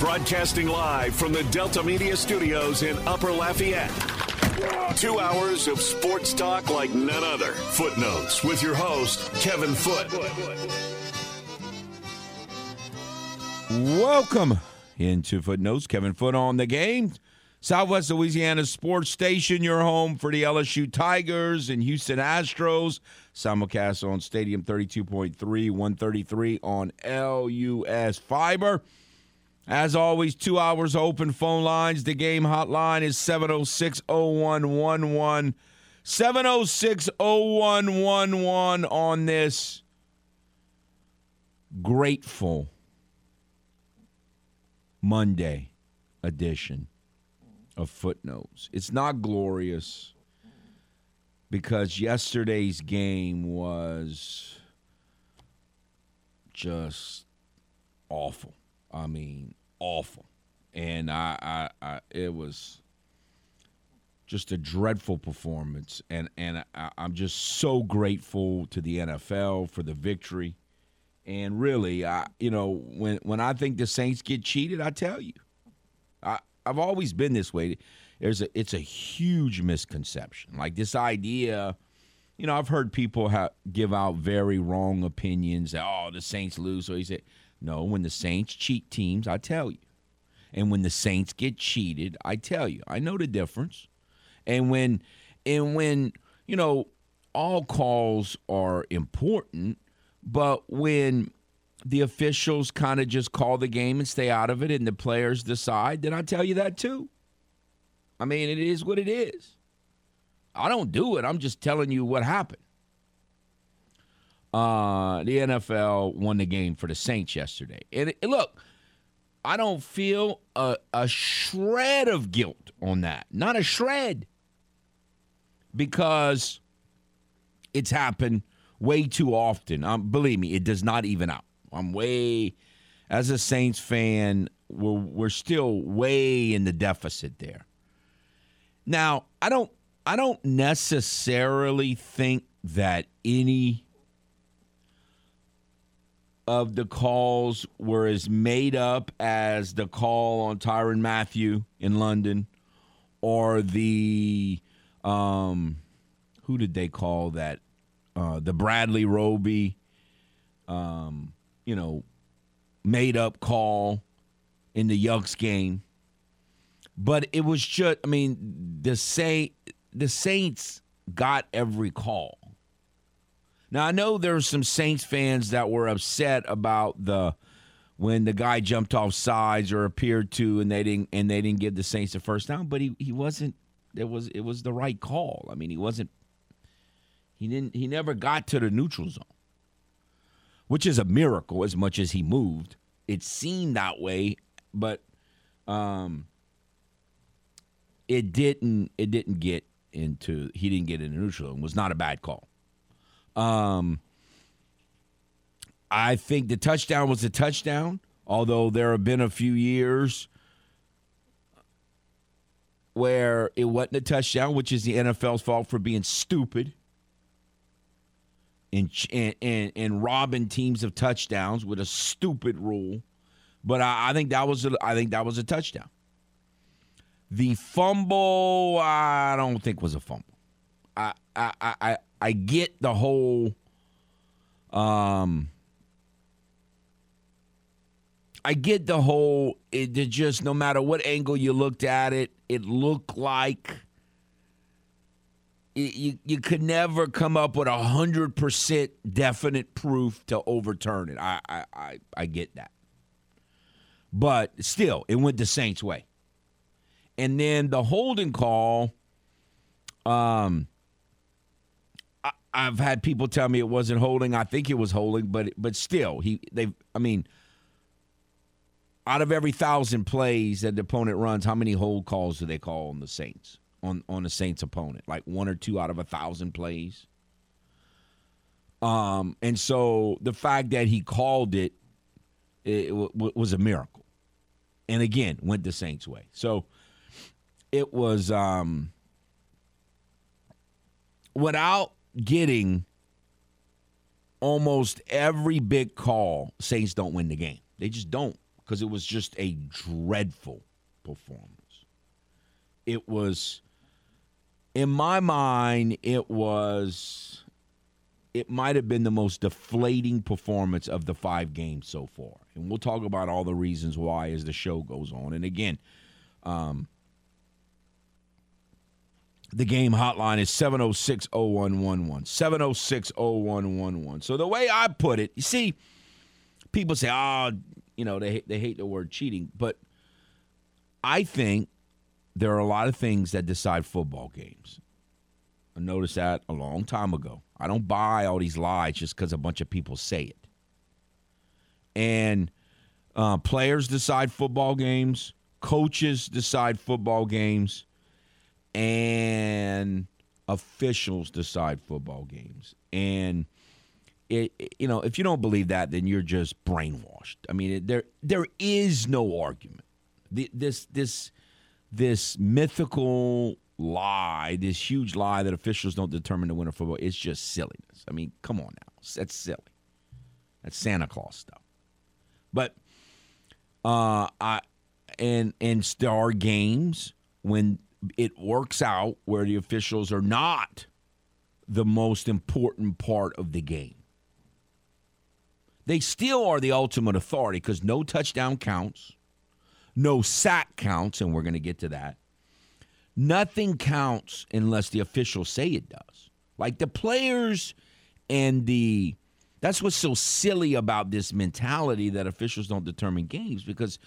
Broadcasting live from the Delta Media Studios in Upper Lafayette. Two hours of sports talk like none other. Footnotes with your host, Kevin Foot. Welcome into Footnotes. Kevin Foot on the game. Southwest Louisiana Sports Station, your home for the LSU Tigers and Houston Astros. Simulcast on Stadium 32.3, 133 on LUS Fiber. As always, two hours open phone lines. The game hotline is 706 0111. 706 0111 on this grateful Monday edition of footnotes. It's not glorious because yesterday's game was just awful. I mean, awful. And I, I, I it was just a dreadful performance. And and I, I'm just so grateful to the NFL for the victory. And really, I you know when when I think the Saints get cheated, I tell you, I I've always been this way. There's a it's a huge misconception. Like this idea, you know, I've heard people have, give out very wrong opinions. That, oh, the Saints lose. So he said, no. When the Saints cheat teams, I tell you, and when the Saints get cheated, I tell you, I know the difference. And when and when you know all calls are important but when the officials kind of just call the game and stay out of it and the players decide, then I tell you that too. I mean, it is what it is. I don't do it. I'm just telling you what happened. Uh, the NFL won the game for the Saints yesterday. And, look, I don't feel a, a shred of guilt on that. Not a shred. Because it's happened way too often. Um, believe me, it does not even out. I'm way, as a Saints fan, we're, we're still way in the deficit there. Now, I don't, I don't necessarily think that any of the calls were as made up as the call on Tyrann Mathieu in London or the um, who did they call that uh, the Bradley Roby, um, you know, made up call in the Yucks game. But it was just, I mean, the Saint, the Saints got every call. Now I know there were some Saints fans that were upset about the when the guy jumped off sides or appeared to, and they didn't and they didn't give the Saints the first down. But he he wasn't. It was it was the right call. I mean, he wasn't he didn't he never got to the neutral zone. Which is a miracle as much as he moved. It seemed that way, but um it didn't it didn't get into he didn't get into neutral zone. It was not a bad call. Um I think the touchdown was a touchdown, although there have been a few years where it wasn't a touchdown, which is the NFL's fault for being stupid and, and, and robbing teams of touchdowns with a stupid rule. But I, I think that was a, I think that was a touchdown. The fumble, I don't think was a fumble. I I I, get the whole um I get the whole it just no matter what angle you looked at it, it looked like you, you could never come up with a hundred percent definite proof to overturn it. I, I, I, I get that. But still, it went the Saints' way. And then the holding call, um, I've had people tell me it wasn't holding. I think it was holding, but but still, he they. I mean, out of every thousand plays that the opponent runs, how many hold calls do they call on the Saints? on on the Saints opponent, like one or two out of a thousand plays. Um, and so the fact that he called it, it w- was a miracle, and again went the Saints' way. So it was um, without getting almost every big call. Saints don't win the game. They just don't because it was just a dreadful performance. It was, in my mind, it was, it might have been the most deflating performance of the five games so far. And we'll talk about all the reasons why as the show goes on. And again, um, the game hotline is 706 0111. 706 0111. So the way I put it, you see, people say, oh, you know, they, they hate the word cheating. But I think there are a lot of things that decide football games. I noticed that a long time ago. I don't buy all these lies just because a bunch of people say it. And uh, players decide football games, coaches decide football games and officials decide football games. And it, you know, if you don't believe that, then you're just brainwashed. I mean, it, there there is no argument. The, this this this mythical lie, this huge lie that officials don't determine the winner of football, it's just silliness. I mean, come on now, that's silly. That's Santa Claus stuff. But uh, I and and are games when it works out where the officials are not the most important part of the game. They still are the ultimate authority because no touchdown counts, no sack counts, and we're going to get to that. Nothing counts unless the officials say it does. Like the players and the that's what's so silly about this mentality that officials don't determine games because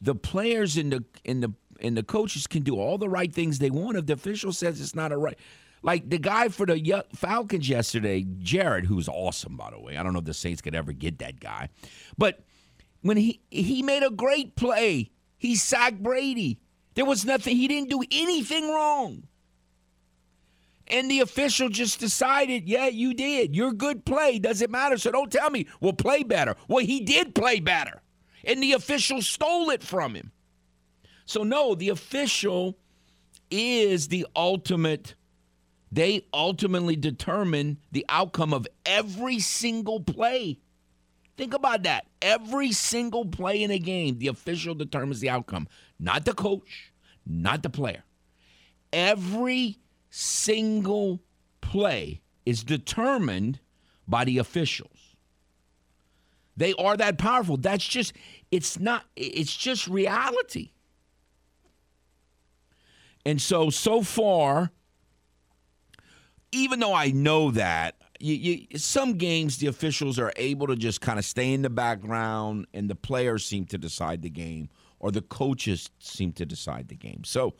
the players and the and the and the coaches can do all the right things they want if the official says it's not a right. Like the guy for the Falcons yesterday, Jarrett, who's awesome by the way. I don't know if the Saints could ever get that guy, but when he he made a great play, he sacked Brady. There was nothing. He didn't do anything wrong. And the official just decided, yeah, you did. Your good play doesn't matter. So don't tell me, we'll play better. Well, he did play better. And the official stole it from him. So, no, the official is the ultimate, they ultimately determine the outcome of every single play. Think about that. Every single play in a game, the official determines the outcome, not the coach, not the player. Every single play is determined by the officials. They are that powerful. That's just, it's not, it's just reality. And so, so far, even though I know that, you, you, some games the officials are able to just kind of stay in the background and the players seem to decide the game or the coaches seem to decide the game. So,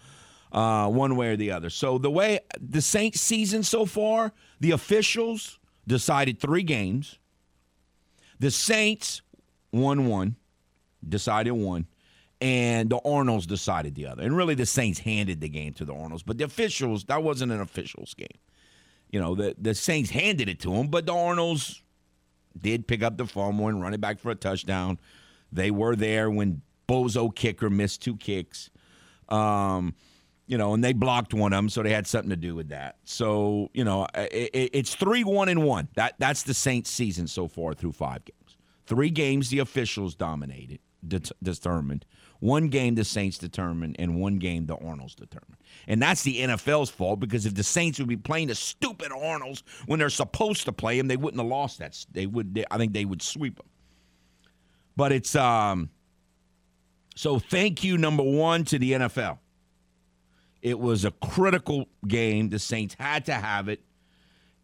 uh, one way or the other. So, the way the Saints season so far, the officials decided three games. The Saints won one, decided one and the Arnolds decided the other. And really, the Saints handed the game to the Arnolds, but the officials that wasn't an officials game. You know, the the Saints handed it to them, but the Arnolds did pick up the fumble and run it back for a touchdown. They were there when Bozo kicker missed two kicks. Um, you know, and they blocked one of them, so they had something to do with that. So, you know, it, it's three one and one. That that's the Saints season so far through five games. Three games the officials dominated, det- determined. One game the Saints determined, and one game the Arnolds determined. And that's the NFL's fault because if the Saints would be playing the stupid Arnolds when they're supposed to play them, they wouldn't have lost that. They would. They, I think they would sweep them. But it's um. So thank you, number one, to the NFL. It was a critical game. The Saints had to have it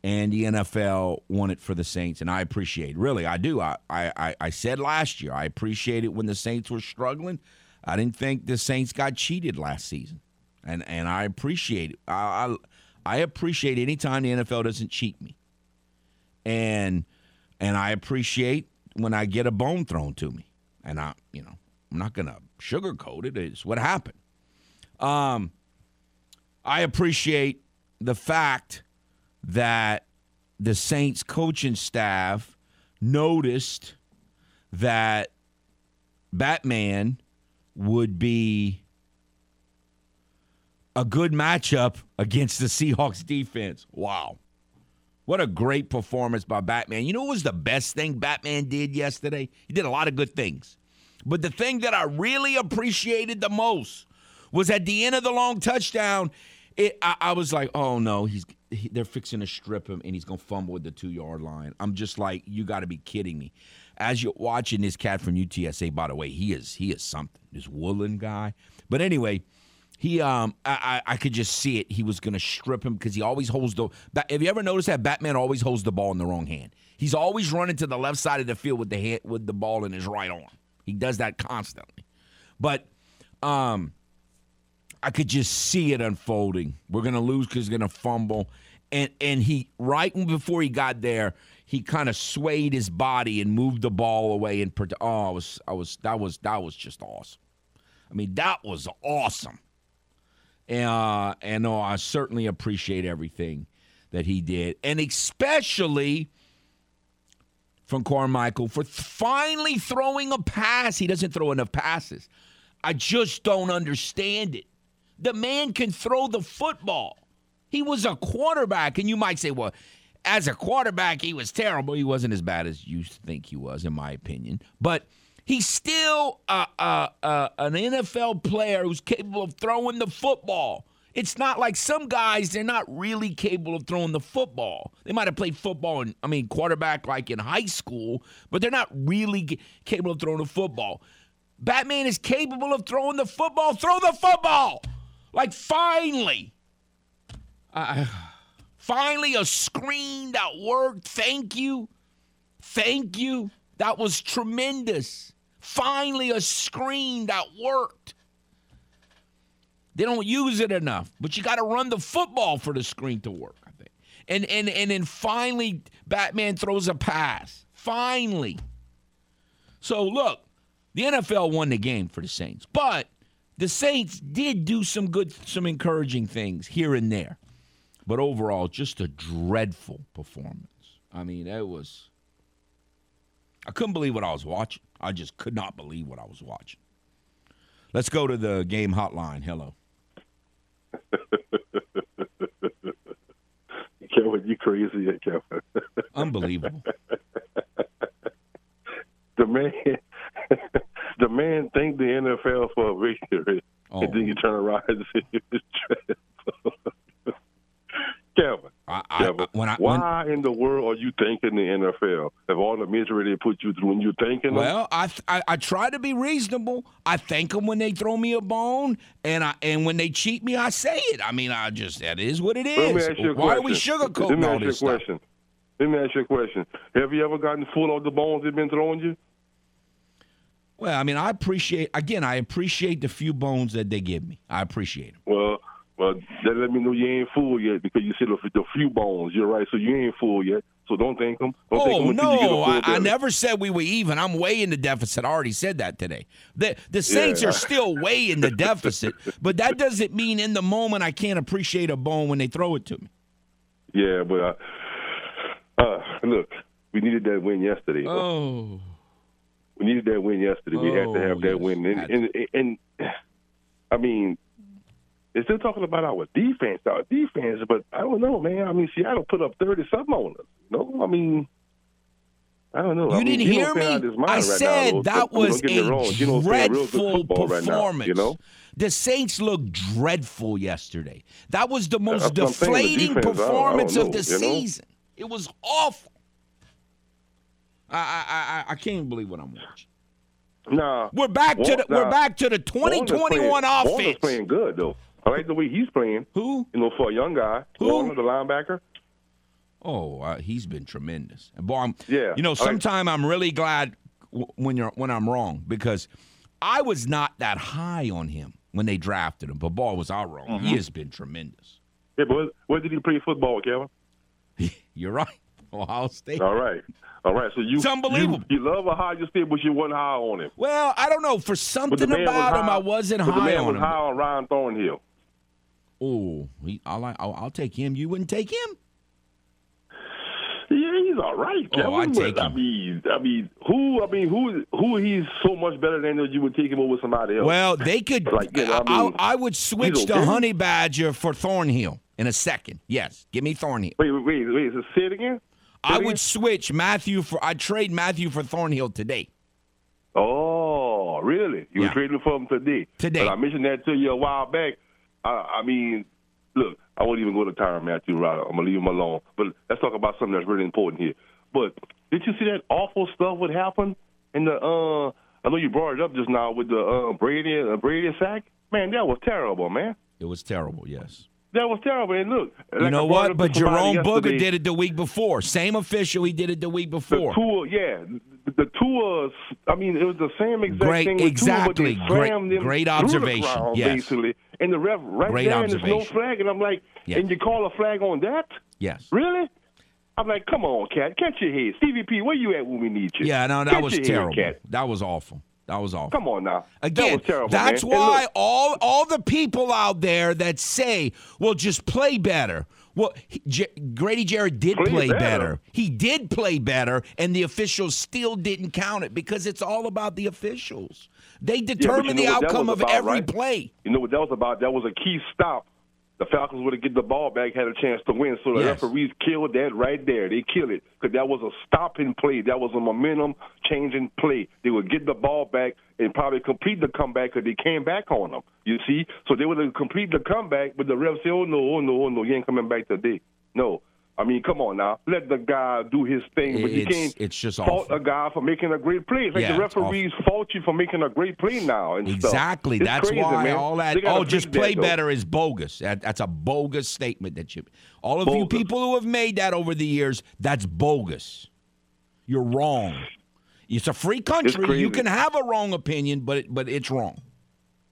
and the NFL won it for the Saints, and I appreciate. Really, I do. I, I, I said last year, I appreciate it when the Saints were struggling. I didn't think the Saints got cheated last season, and and I appreciate it. I I, I appreciate any time the NFL doesn't cheat me, and and I appreciate when I get a bone thrown to me, and I you know I'm not gonna sugarcoat it. It's what happened. Um, I appreciate the fact that the Saints coaching staff noticed that Batman would be a good matchup against the Seahawks defense. Wow. What a great performance by Batman. You know what was the best thing Batman did yesterday? He did a lot of good things. But the thing that I really appreciated the most was at the end of the long touchdown. It, I, I was like, oh no, he's he, they're fixing to strip him and he's gonna fumble at the two yard line. I'm just like, you got to be kidding me. As you're watching this cat from UTSA, by the way, he is he is something. This Woolen guy. But anyway, he um I I could just see it. He was gonna strip him because he always holds the. Have you ever noticed that Batman always holds the ball in the wrong hand? He's always running to the left side of the field with the hand, with the ball in his right arm. He does that constantly. But um I could just see it unfolding. We're gonna lose because he's gonna fumble, and and he right before he got there, he kind of swayed his body and moved the ball away. And oh, I was I was that was that was just awesome. I mean, that was awesome. Uh, and oh, I certainly appreciate everything that he did, and especially from Carmichael for finally throwing a pass. He doesn't throw enough passes. I just don't understand it. The man can throw the football. He was a quarterback, and you might say, well, as a quarterback, he was terrible. He wasn't as bad as you think he was, in my opinion. But he's still an NFL player who's capable of throwing the football. It's not like some guys, they're not really capable of throwing the football. They might have played football, and I mean, quarterback like in high school, but they're not really capable of throwing the football. Batman is capable of throwing the football. Throw the football! Like finally, uh, finally a screen that worked. Thank you, thank you. That was tremendous. Finally, a screen that worked. They don't use it enough, but you got to run the football for the screen to work. I think. And and and then finally, Batman throws a pass. Finally. So look, the NFL won the game for the Saints, but the Saints did do some good, some encouraging things here and there. But overall, just a dreadful performance. I mean, it was. I couldn't believe what I was watching. I just could not believe what I was watching. Let's go to the game hotline. Hello. Kevin, you crazy, eh, Kevin. Unbelievable. the man the man thanked the NFL for a victory, oh. and then you turn around and say it's Kevin, I, I, Kevin when I, why when, in the world are you thanking the NFL of all the misery they put you through when you're thanking them? Well, I, I, I try to be reasonable. I thank them when they throw me a bone, and I and when they cheat me, I say it. I mean, I just that is what it is. Let me ask you a why are we sugarcoating Let me ask you a question. Stuff? Let me ask you a question. Have you ever gotten full of the bones they've been throwing you? Well, I mean, I appreciate again. I appreciate the few bones that they give me. I appreciate them. Well, well, that let me know you ain't full yet because you said the, the few bones. You're right, so you ain't full yet. So don't thank them. Don't oh them no, I, I, never said we were even. I'm way in the deficit. I already said that today. The the Saints yeah. are still way in the deficit, but that doesn't mean in the moment I can't appreciate a bone when they throw it to me. Yeah, but uh, uh, look, we needed that win yesterday. Oh we needed that win yesterday. Oh, we had to have that yes. win, and, and, and, and I mean, they're still talking about our defense, our defense, but I don't know, man. I mean, Seattle put up thirty something on us. No, I mean. I don't know. You I didn't hear me. I right said now, that was a dreadful performance. Right now, you know, the Saints looked dreadful yesterday. That was the most deflating performance know, of the season. Know? It was awful. I I I, I can't believe what I'm watching. No, we're back to the nah, we're back to the 2021 offense. Werner's playing good though. I like the way he's playing. Who? You know, for a young guy, Who? Werner, the linebacker. Oh, uh, he's been tremendous. And boy, I'm, yeah. You know, sometime like, I'm really glad w- when you're when I'm wrong because I was not that high on him when they drafted him, but boy, was I wrong. Mm-hmm. He has been tremendous. Yeah, but where did he play football, Kevin? you're right. Ohio State. All right. All right. So you It's unbelievable. You, you love Ohio State, but you wasn't high on him. Well, I don't know. For something about him, I wasn't high the man on was him. high on Juan Thornhill. Oh, I like. I'll, I'll take him. You wouldn't take him? Yeah, he's all right. Oh, Kevin. Oh, I take him. I mean, I mean, who? I mean, who? Who? He's so much better than you would take him over somebody else. Well, they could. Like, you know, I, mean, I, I, would switch to Honey Badger for Thornhill in a second. Yes, give me Thornhill. Wait, wait, wait. wait say it again. Say I it would again? switch Mathieu for. I'd trade Mathieu for Thornhill today. Oh, Really? You Yeah. were trading for him today? Today. But I mentioned that to you a while back. I, I mean, look, I won't even go to Tyrann Mathieu Ryder. I'm gonna leave him alone. But let's talk about something that's really important here. But did you see that awful stuff would happened in the? uh I know you brought it up just now with the uh, Brady uh, Brady sack. Man, that was terrible, man. It was terrible. Yes. That was terrible. And look, You like know what? But Jerome Boger did it the week before. Same official. He did it the week The before. tour, yeah, the, tours. I mean, it was the same exact Great- thing. Exactly. Tua, Great- great observation. ground, Yes. basically, and the ref right Great there, and there's no flag, and I'm like, Yeah. and you call a flag on that? Yes. Really? I'm like, come on, cat, catch your head. Stevie P, where you at when we need you? Yeah. No, that Catch was head, terrible. cat. That was awful. That was awful. Come on now. Again, that was terrible. that's man. Why look, all all the people out there that say, "Well, just play better." Well, he, J- Grady Jarrett did Play play better. better. He did play better, and the officials still didn't count it because it's all about the officials. They determine you the know outcome of about, every right? play. You know what that was about? That was a key stop. The Falcons would have get the ball back, had a chance to win. So the Yes. referees killed that right there. They killed it because that was a stopping play. That was a momentum changing play. They would get the ball back and probably complete the comeback because they came back on them. You see, so they would have complete the comeback, but the refs say, "Oh no, oh no, oh no, you ain't coming back today." No. I mean, come on now. Let the guy do his thing, but you It's- can't it's just fault awful. a guy for making a great play. It's like Yeah, the referees fault you for making a great play now and. Exactly. That's crazy, why man. all that oh just that, play though. better is bogus. That, that's a bogus statement that you all of you people who have made that over the years, that's bogus. You're wrong. It's a free country. You can have a wrong opinion, but it, but it's wrong.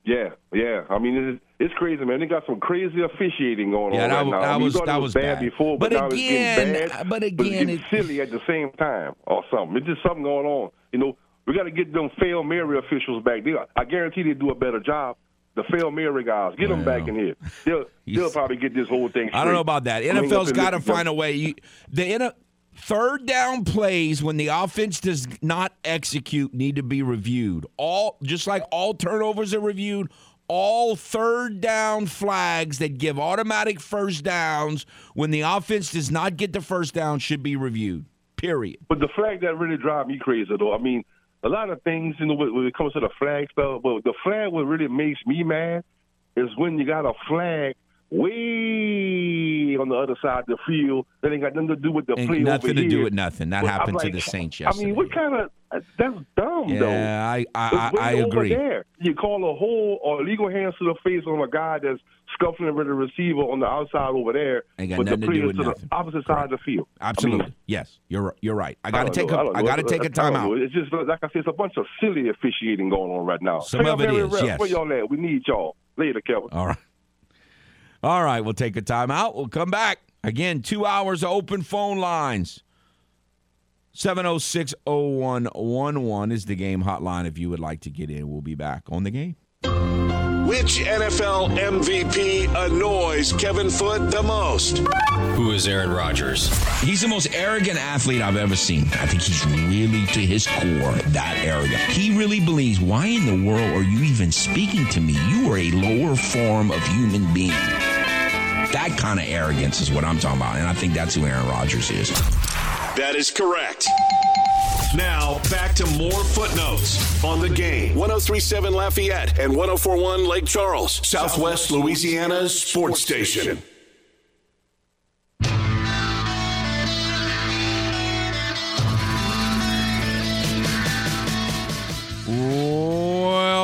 Yeah, yeah. I mean, it's, it's crazy, man. They got some crazy officiating going Yeah, on right was- now. that I mean, was- thought that it was bad, bad. before, But but, now again- it's getting bad. Uh, but it's again, getting it- silly at the same time, or something. It's just something going on. You know, we got to get them fail Mary officials back. They, I guarantee they do a better job. The fail Mary guys, get them back in here. They'll, they'll probably get this whole thing. I don't know about that. NFL's got to find a way. You, the third down plays when the offense does not execute need to be reviewed. All just like all turnovers are reviewed. All third down flags that give automatic first downs when the offense does not get the first down should be reviewed. Period. But the flag that really drive me crazy, though. I mean, a lot of things, you know, when it comes to the flag stuff, but the flag what really makes me mad is when you got a flag way on the other side of the field that ain't got nothing to do with the Ain't play nothing to do with nothing. That happened to the Saints yesterday. I mean, what kind of uh, that's dumb though. yeah, I I, I, I agree. There. You call a hold or illegal hands to the face on a guy that's scuffling with the receiver on the outside over there, Ain't got but the nothing to do with to nothing. the opposite side of the field. I mean, Absolutely. yes, you're you're right. I got to take know. a don't got to take a I timeout. It's just like I said, it's a bunch of silly officiating going on right now. Some of it Primary yes. Where y'all at? We need y'all later, Kevin. All right. All right, we'll take a timeout. We'll come back. Again, two hours of open phone lines. 706 0111 is the game hotline if you would like to get in. We'll be back on the game. Which NFL MVP annoys Kevin Foot the most? Who is Aaron Rodgers? He's the most arrogant athlete I've ever seen. I think he's really, to his core, that arrogant. He really believes, why in the world are you even speaking to me? You are a lower form of human being. That kind of arrogance is what I'm talking about, and I think that's who Aaron Rodgers is. That is correct. Now, back to more footnotes on the game. 1037 Lafayette and 1041 Lake Charles, Southwest Louisiana's sports station.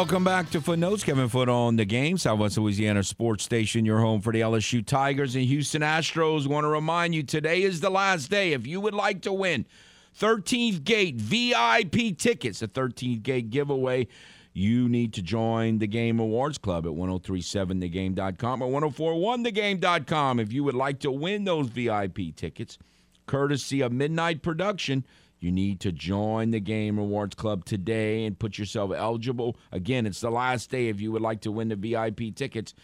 Welcome back to Footnotes. Kevin Foot on the game, Southwest Louisiana Sports Station, your home for the LSU Tigers and Houston Astros. Want to remind you today is the last day. If you would like to win 13th Gate VIP tickets, the 13th Gate giveaway, you need to join the Game Awards Club at 1037thegame.com or 1041thegame.com if you would like to win those VIP tickets, courtesy of Midnight Production. You need to join the Game Awards Club today and put yourself eligible. Again, it's the last day if you would like to win the VIP tickets.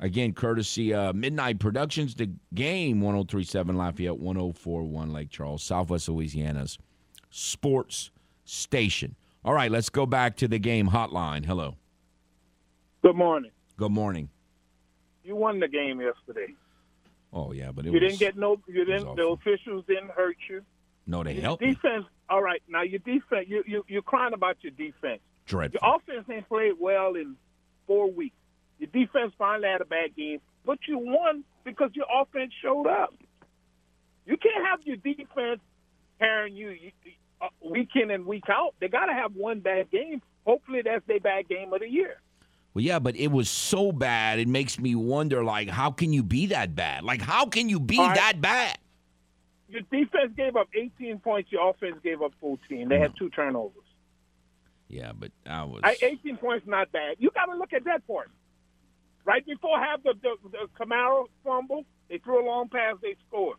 Again, courtesy uh, Midnight Productions, the game 1037 Lafayette, 1041 Lake Charles, Southwest Louisiana's sports station. All right, let's go back to the game hotline. Hello. Good morning. Good morning. You won the game yesterday. Oh, yeah, but it You was. didn't get no. You didn't. The officials didn't hurt you. No, they Your helped me. defense. All right. Now your defense. You you you're crying about your defense. Dreadful. Your offense ain't played well in four weeks. Your defense finally had a bad game, but you won because your offense showed up. You can't have your defense carrying you uh, week in and week out. They got to have one bad game. Hopefully, that's their bad game of the year. Well, yeah, but it was so bad. It makes me wonder, like, how can you be that bad? Like, how can you be right. that bad? Your defense gave up 18 points. Your offense gave up 14. They had two turnovers. Yeah, but I was. I, 18 points not bad. You got to look at that part. Right before half the, the, the Kamara fumble, they threw a long pass. They scored.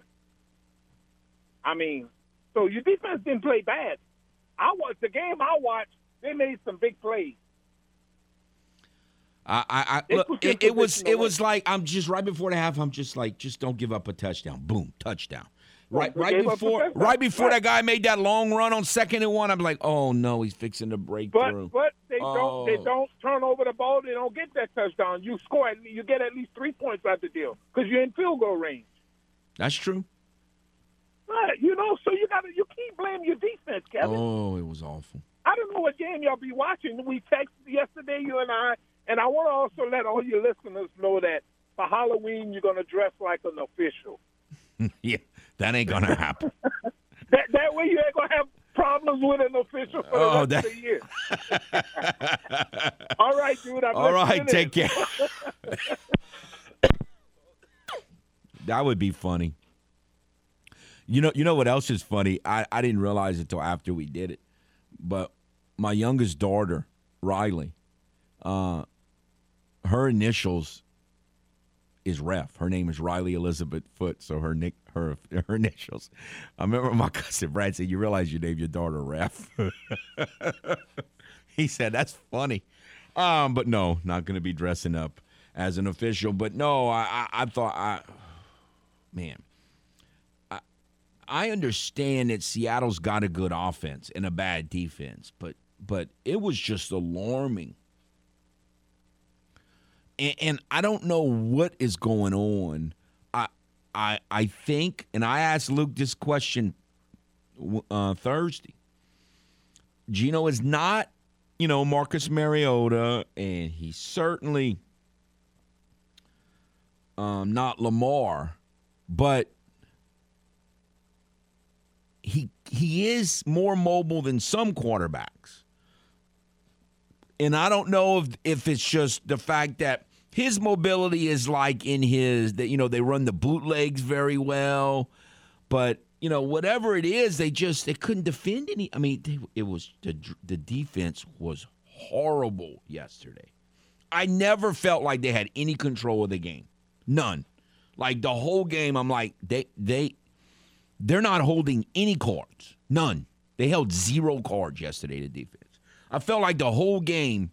I mean, so your defense didn't play bad. I watched the game. I watched. They made some big plays. I, I, I look, it, it was it was like I'm just right before the half. I'm just like, just don't give up a touchdown. Boom, touchdown. Right, right before, right before that guy made that long run on second and one, I'm like, oh no, he's fixing to break but, through. But. Don't, they oh. don't turn over the ball. They don't get that touchdown. You score, you get at least three points out the deal because you're in field goal range. That's true. Right, you know, so you got to you can't blame your defense, Kevin. Oh, it was awful. I don't know what game y'all be watching. We texted yesterday, you and I, and I want to also let all your listeners know that for Halloween you're going to dress like an official. yeah, that ain't gonna happen. that that way you ain't gonna have problems with an official for the oh, rest that... of the year. All right, dude. I'm All right, take care. that would be funny. You know, you know what else is funny? I, I didn't realize it until after we did it, but my youngest daughter, Riley, uh, her initials is Ref. Her name is Riley Elizabeth Foot, so her nick her her initials. I remember my cousin Brad said, "You realize you named your daughter Ref?" he said, "That's funny," um, but no, not going to be dressing up as an official. But no, I I, I thought I, man, I I understand that Seattle's got a good offense and a bad defense, but but it was just alarming and, and I don't know what is going on. I I I think, and I asked Luke this question uh, Thursday. Geno is not, you know, Marcus Mariota, and he's certainly um, not Lamar, but he he is more mobile than some quarterbacks. And I don't know if if it's just the fact that his mobility is like in his that you know they run the bootlegs very well, but you know whatever it is, they just they couldn't defend any. I mean, they, it was the the defense was horrible yesterday. I never felt like they had any control of the game, none. Like the whole game, I'm like they they they're not holding any cards, none. They held zero cards yesterday. The defense. I felt like the whole game,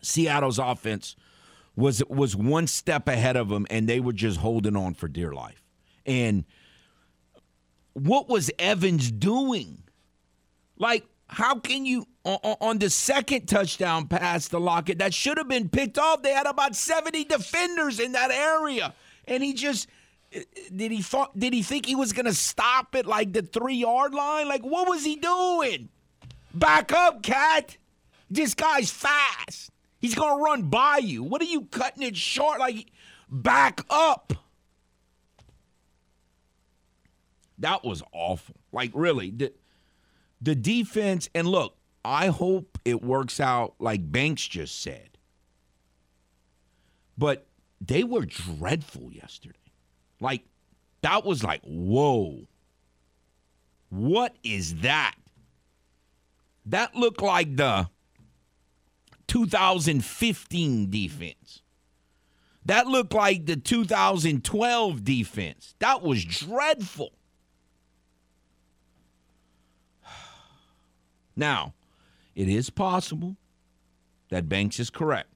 Seattle's offense was was one step ahead of them, and they were just holding on for dear life. And what was Evans doing? Like, how can you on, the second touchdown pass to Lockett that should have been picked off? They had about seventy defenders in that area, and he just eh, eh, did he thought did he think he was going to stop it like the three yard line? Like, what was he doing? Back up, cat. This guy's fast. He's going to run by you. What are you cutting it short? Like, back up. That was awful. Like, really. The, the defense, and look, I hope it works out like Banks just said. But they were dreadful yesterday. Like, that was like, whoa. What is that? That looked like the 2015 defense. That looked like the 2012 defense. That was dreadful. Now, it is possible that Banks is correct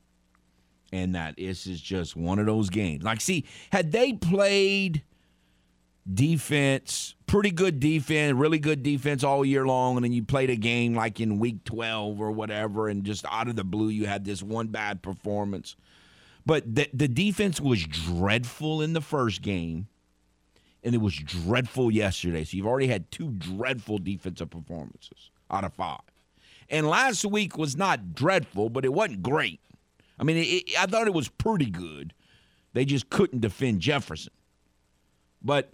and that this is just one of those games. Like, see, had they played defense, pretty good defense, really good defense all year long, and then you played a game like in week 12 or whatever, and just out of the blue, you had this one bad performance. But the, the defense was dreadful in the first game, and it was dreadful yesterday. So you've already had two dreadful defensive performances out of five. And last week was not dreadful, but it wasn't great. I mean, it, I thought it was pretty good. They just couldn't defend Jefferson. But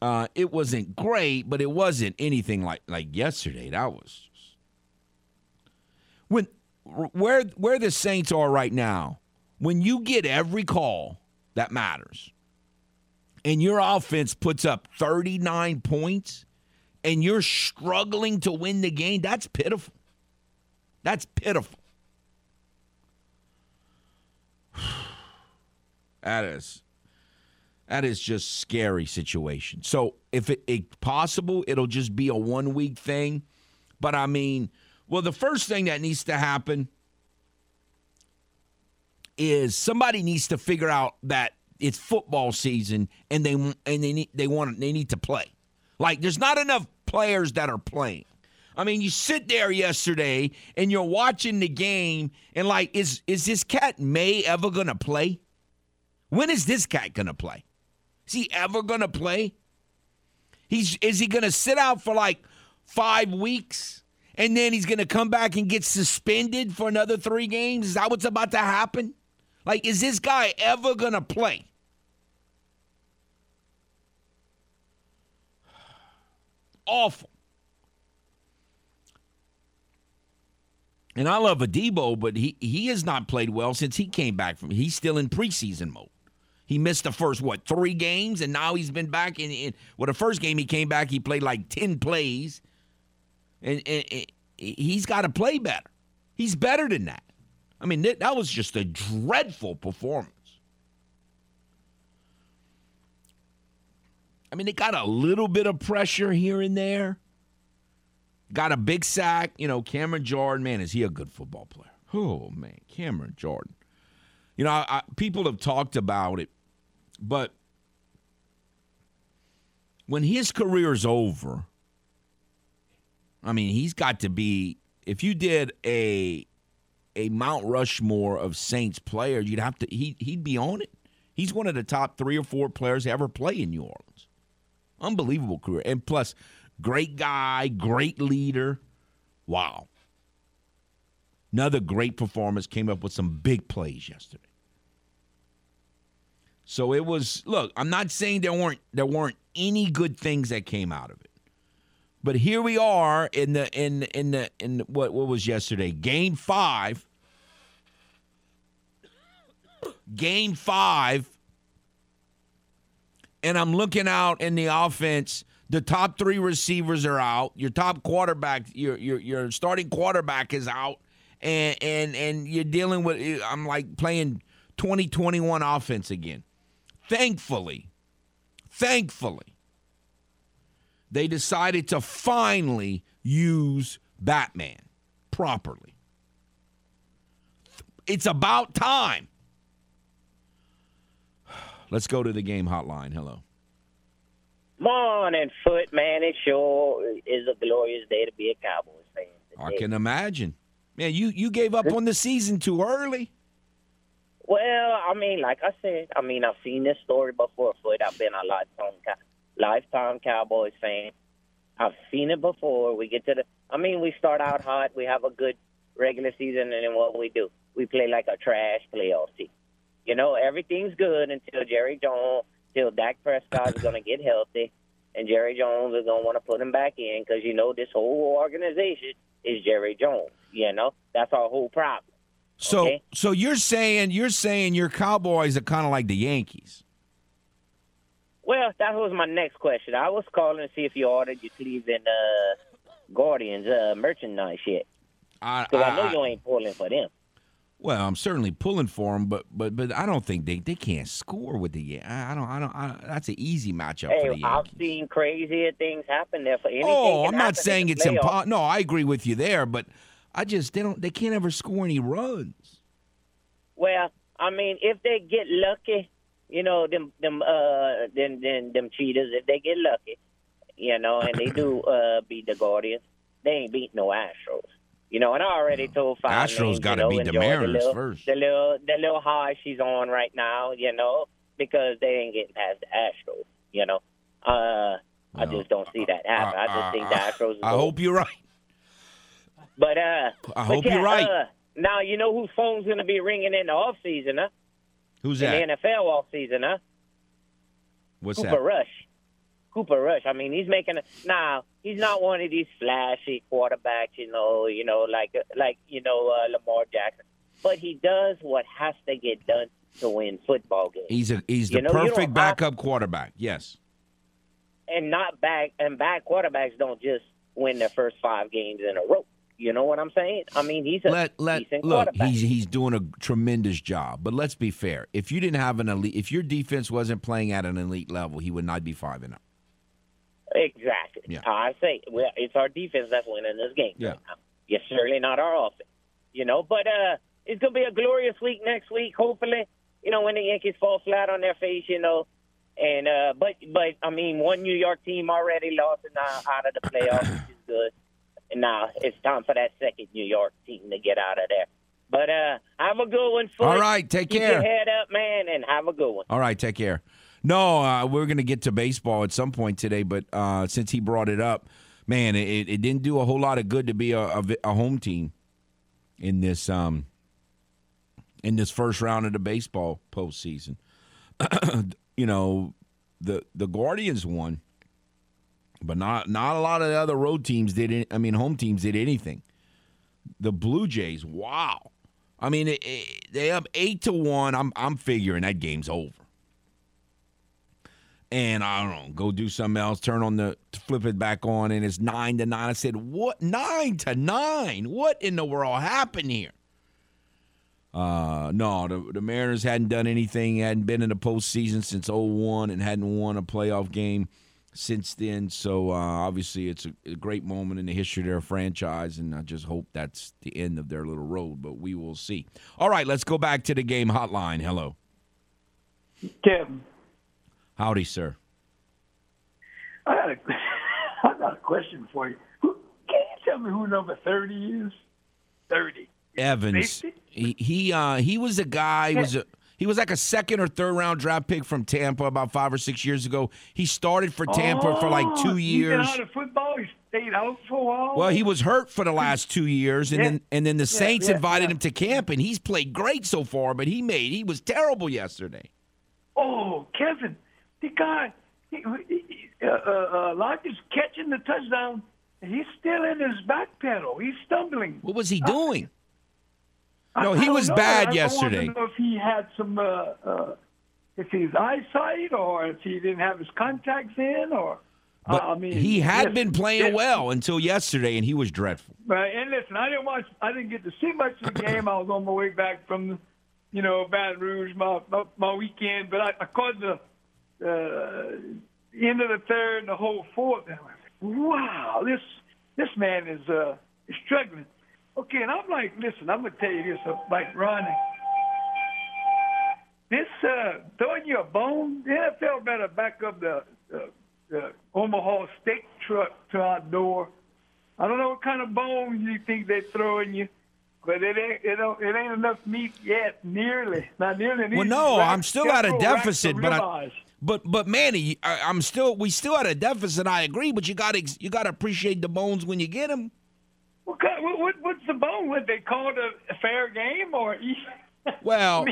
uh, it wasn't great, but it wasn't anything like like yesterday. That was when where where the Saints are right now. When you get every call that matters, and your offense puts up 39 points, and you're struggling to win the game, that's pitiful. That's pitiful. That is that is just scary situation. So if it, it possible, it'll just be a one week thing. But I mean, well, the first thing that needs to happen is somebody needs to figure out that it's football season and they and they need they want they need to play. Like there's not enough players that are playing. I mean, you sit there yesterday and you're watching the game and like is is this cat Maye ever going to play? When is this cat going to play? Is he ever going to play? He's is he going to sit out for like 5 weeks and then he's going to come back and get suspended for another 3 games? Is that what's about to happen? Like is this guy ever going to play? Awful. And I love Adebo, but he he has not played well since he came back from. He's still in preseason mode. He missed the first what three games, and now he's been back in. in well, the first game he came back, he played like ten plays, and, and, and he's got to play better. He's better than that. I mean, that, that was just a dreadful performance. I mean, they got a little bit of pressure here and there. Got a big sack. You know, Cameron Jordan, man, is he a good football player? Oh, man, Cameron Jordan. You know, I, people have talked about it but when his career's over, I mean, he's got to be. If you did a a Mount Rushmore of Saints players, you'd have to. He he'd be on it. He's one of the top three or four players to ever play in New Orleans. Unbelievable career, and plus, great guy, great leader. Wow. Another great performance. Came up with some big plays yesterday. So it was look, I'm not saying there weren't there weren't any good things that came out of it. But here we are in the in in the in what what was yesterday? Game 5. Game 5. And I'm looking out in the offense the top three receivers are out. Your top quarterback, your your your starting quarterback is out, and and and you're dealing with. I'm like playing 2021 offense again. Thankfully, thankfully, they decided to finally use Batman properly. It's about time. Let's go to the game hotline. Hello. Morning, foot man. It sure is a glorious day to be a Cowboys fan. Today. I can imagine. Man, you, you gave up on the season too early. Well, I mean, like I said, I mean, I've seen this story before. Foot, I've been a lifetime, lifetime Cowboys fan. I've seen it before. We get to the, I mean, we start out hot. We have a good regular season, and then what we do, we play like a trash playoff team. You know, everything's good until Jerry Jones, till Dak Prescott is going to get healthy, and Jerry Jones is going to want to put him back in because you know this whole organization is Jerry Jones. You know, that's our whole problem. So okay? so you're saying you're saying your Cowboys are kind of like the Yankees. Well, that was my next question. I was calling to see if you ordered your Cleveland uh, Guardians uh, merchandise yet. Because I, I, I, know you ain't pulling for them. Well, I'm certainly pulling for them, but but but I don't think they, they can't score with the I don't I don't I, that's an easy matchup hey, for the Yankees. I've seen crazier things happen there for anything. Oh, I'm not saying it's impossible. No, I agree with you there, but I just they don't they can't ever score any runs. Well, I mean, if they get lucky, you know, them them uh them them, them cheaters, if they get lucky, you know, and they do uh beat the Guardians, they ain't beat no Astros. You know, and I already told five Astros got to beat the Mariners the little, first. The little the little high she's on right now, you know, because they ain't getting past the Astros. You know, uh, I just don't see that happen. I, I just think the Astros. I hope you're right. But uh, I hope yeah, you're right. Uh, now you know whose phone's going to be ringing in the off season, huh? Who's In that? the NFL off season, huh? What's Cooper that? Rush. Cooper Rush. I mean, he's making a now. He's not one of these flashy quarterbacks, you know. You know, like like you know uh, Lamar Jackson, but he does what has to get done to win football games. He's a he's the You know, you don't perfect have- backup quarterback. Yes. and not back and bad quarterbacks don't just win their first five games in a row. You know what I'm saying? I mean, he's a let let decent look. He's he's doing a tremendous job. But let's be fair. If you didn't have an elite, if your defense wasn't playing at an elite level, he would not be five and zero. Exactly. Yeah. I say well, it's our defense that's winning this game. Yeah. Right. It's certainly not our offense. You know, but uh, it's gonna be a glorious week next week. Hopefully, you know when the Yankees fall flat on their face. You know, and uh, but but I mean, one New York team already lost and now out of the playoffs, which is good. And now it's time for that second New York team to get out of there. But uh, have a good one, Foot. All right, take Keep care. your head up, man, and have a good one. All right, take care. No, uh, we're going to get to baseball at some point today, but uh, since he brought it up, man, it, it didn't do a whole lot of good to be a, a, a home team in this um, in this first round of the baseball postseason. you know, the the Guardians won, but not not a lot of the other road teams did. Any, I mean, home teams did anything. The Blue Jays, wow. I mean, it, it, they up eight to one. I'm I'm figuring that game's over. And I don't know, go do something else. Turn on the flip it back on, and it's nine to nine. I said, "What nine to nine? What in the world happened here?" Uh, no, the, the Mariners hadn't done anything, hadn't been in the postseason since 01 and hadn't won a playoff game since then. So uh, obviously, it's a, a great moment in the history of their franchise, and I just hope that's the end of their little road, but we will see. All right, let's go back to the game hotline. Hello. Kevin, Howdy, sir. I got a, I got a question for you. Who, can you tell me who number thirty is? Thirty. Evans. Safety? He he uh he was a guy, he was a he was like a second or third round draft pick from Tampa about five or six years ago. He started for Tampa for like two He's years. been out of football. He stayed out for a while. Well, he was hurt for the last two years, and Yeah. then and then the Saints yeah, invited yeah. him to camp, and he's played great so far. But he made he was terrible yesterday. Oh, Kevin, the guy, he, he, uh, uh, uh, catching the touchdown, he's still in his back pedal. He's stumbling. What was he doing? I- No, I he don't was know. bad I, yesterday. I to know if he had some, uh, uh, if his eyesight, or if he didn't have his contacts in, or. But I mean, he had yes, been playing yes. well until yesterday, and he was dreadful. Right, and listen, I didn't watch. I didn't get to see much of the game. I was on my way back from, you know, Baton Rouge, my my, my weekend. But I, I caught the uh, end of the third and the whole fourth. And I was like, wow, this this man is uh, is struggling. Okay, and I'm like, listen, I'm gonna tell you this, uh, like Ronnie. This uh, throwing you a bone, the NFL better back up the, the, the Omaha steak truck to our door. I don't know what kind of bones you think they're throwing you, but it ain't it, don't, it ain't enough meat yet. Nearly, not nearly. Well, no, I'm still at a deficit, but I, but but Manny, I, I'm still we still at a deficit. I agree, but you got to you got to appreciate the bones when you get them. What, what, what what's the bone? What they call it a, a fair game or? Well,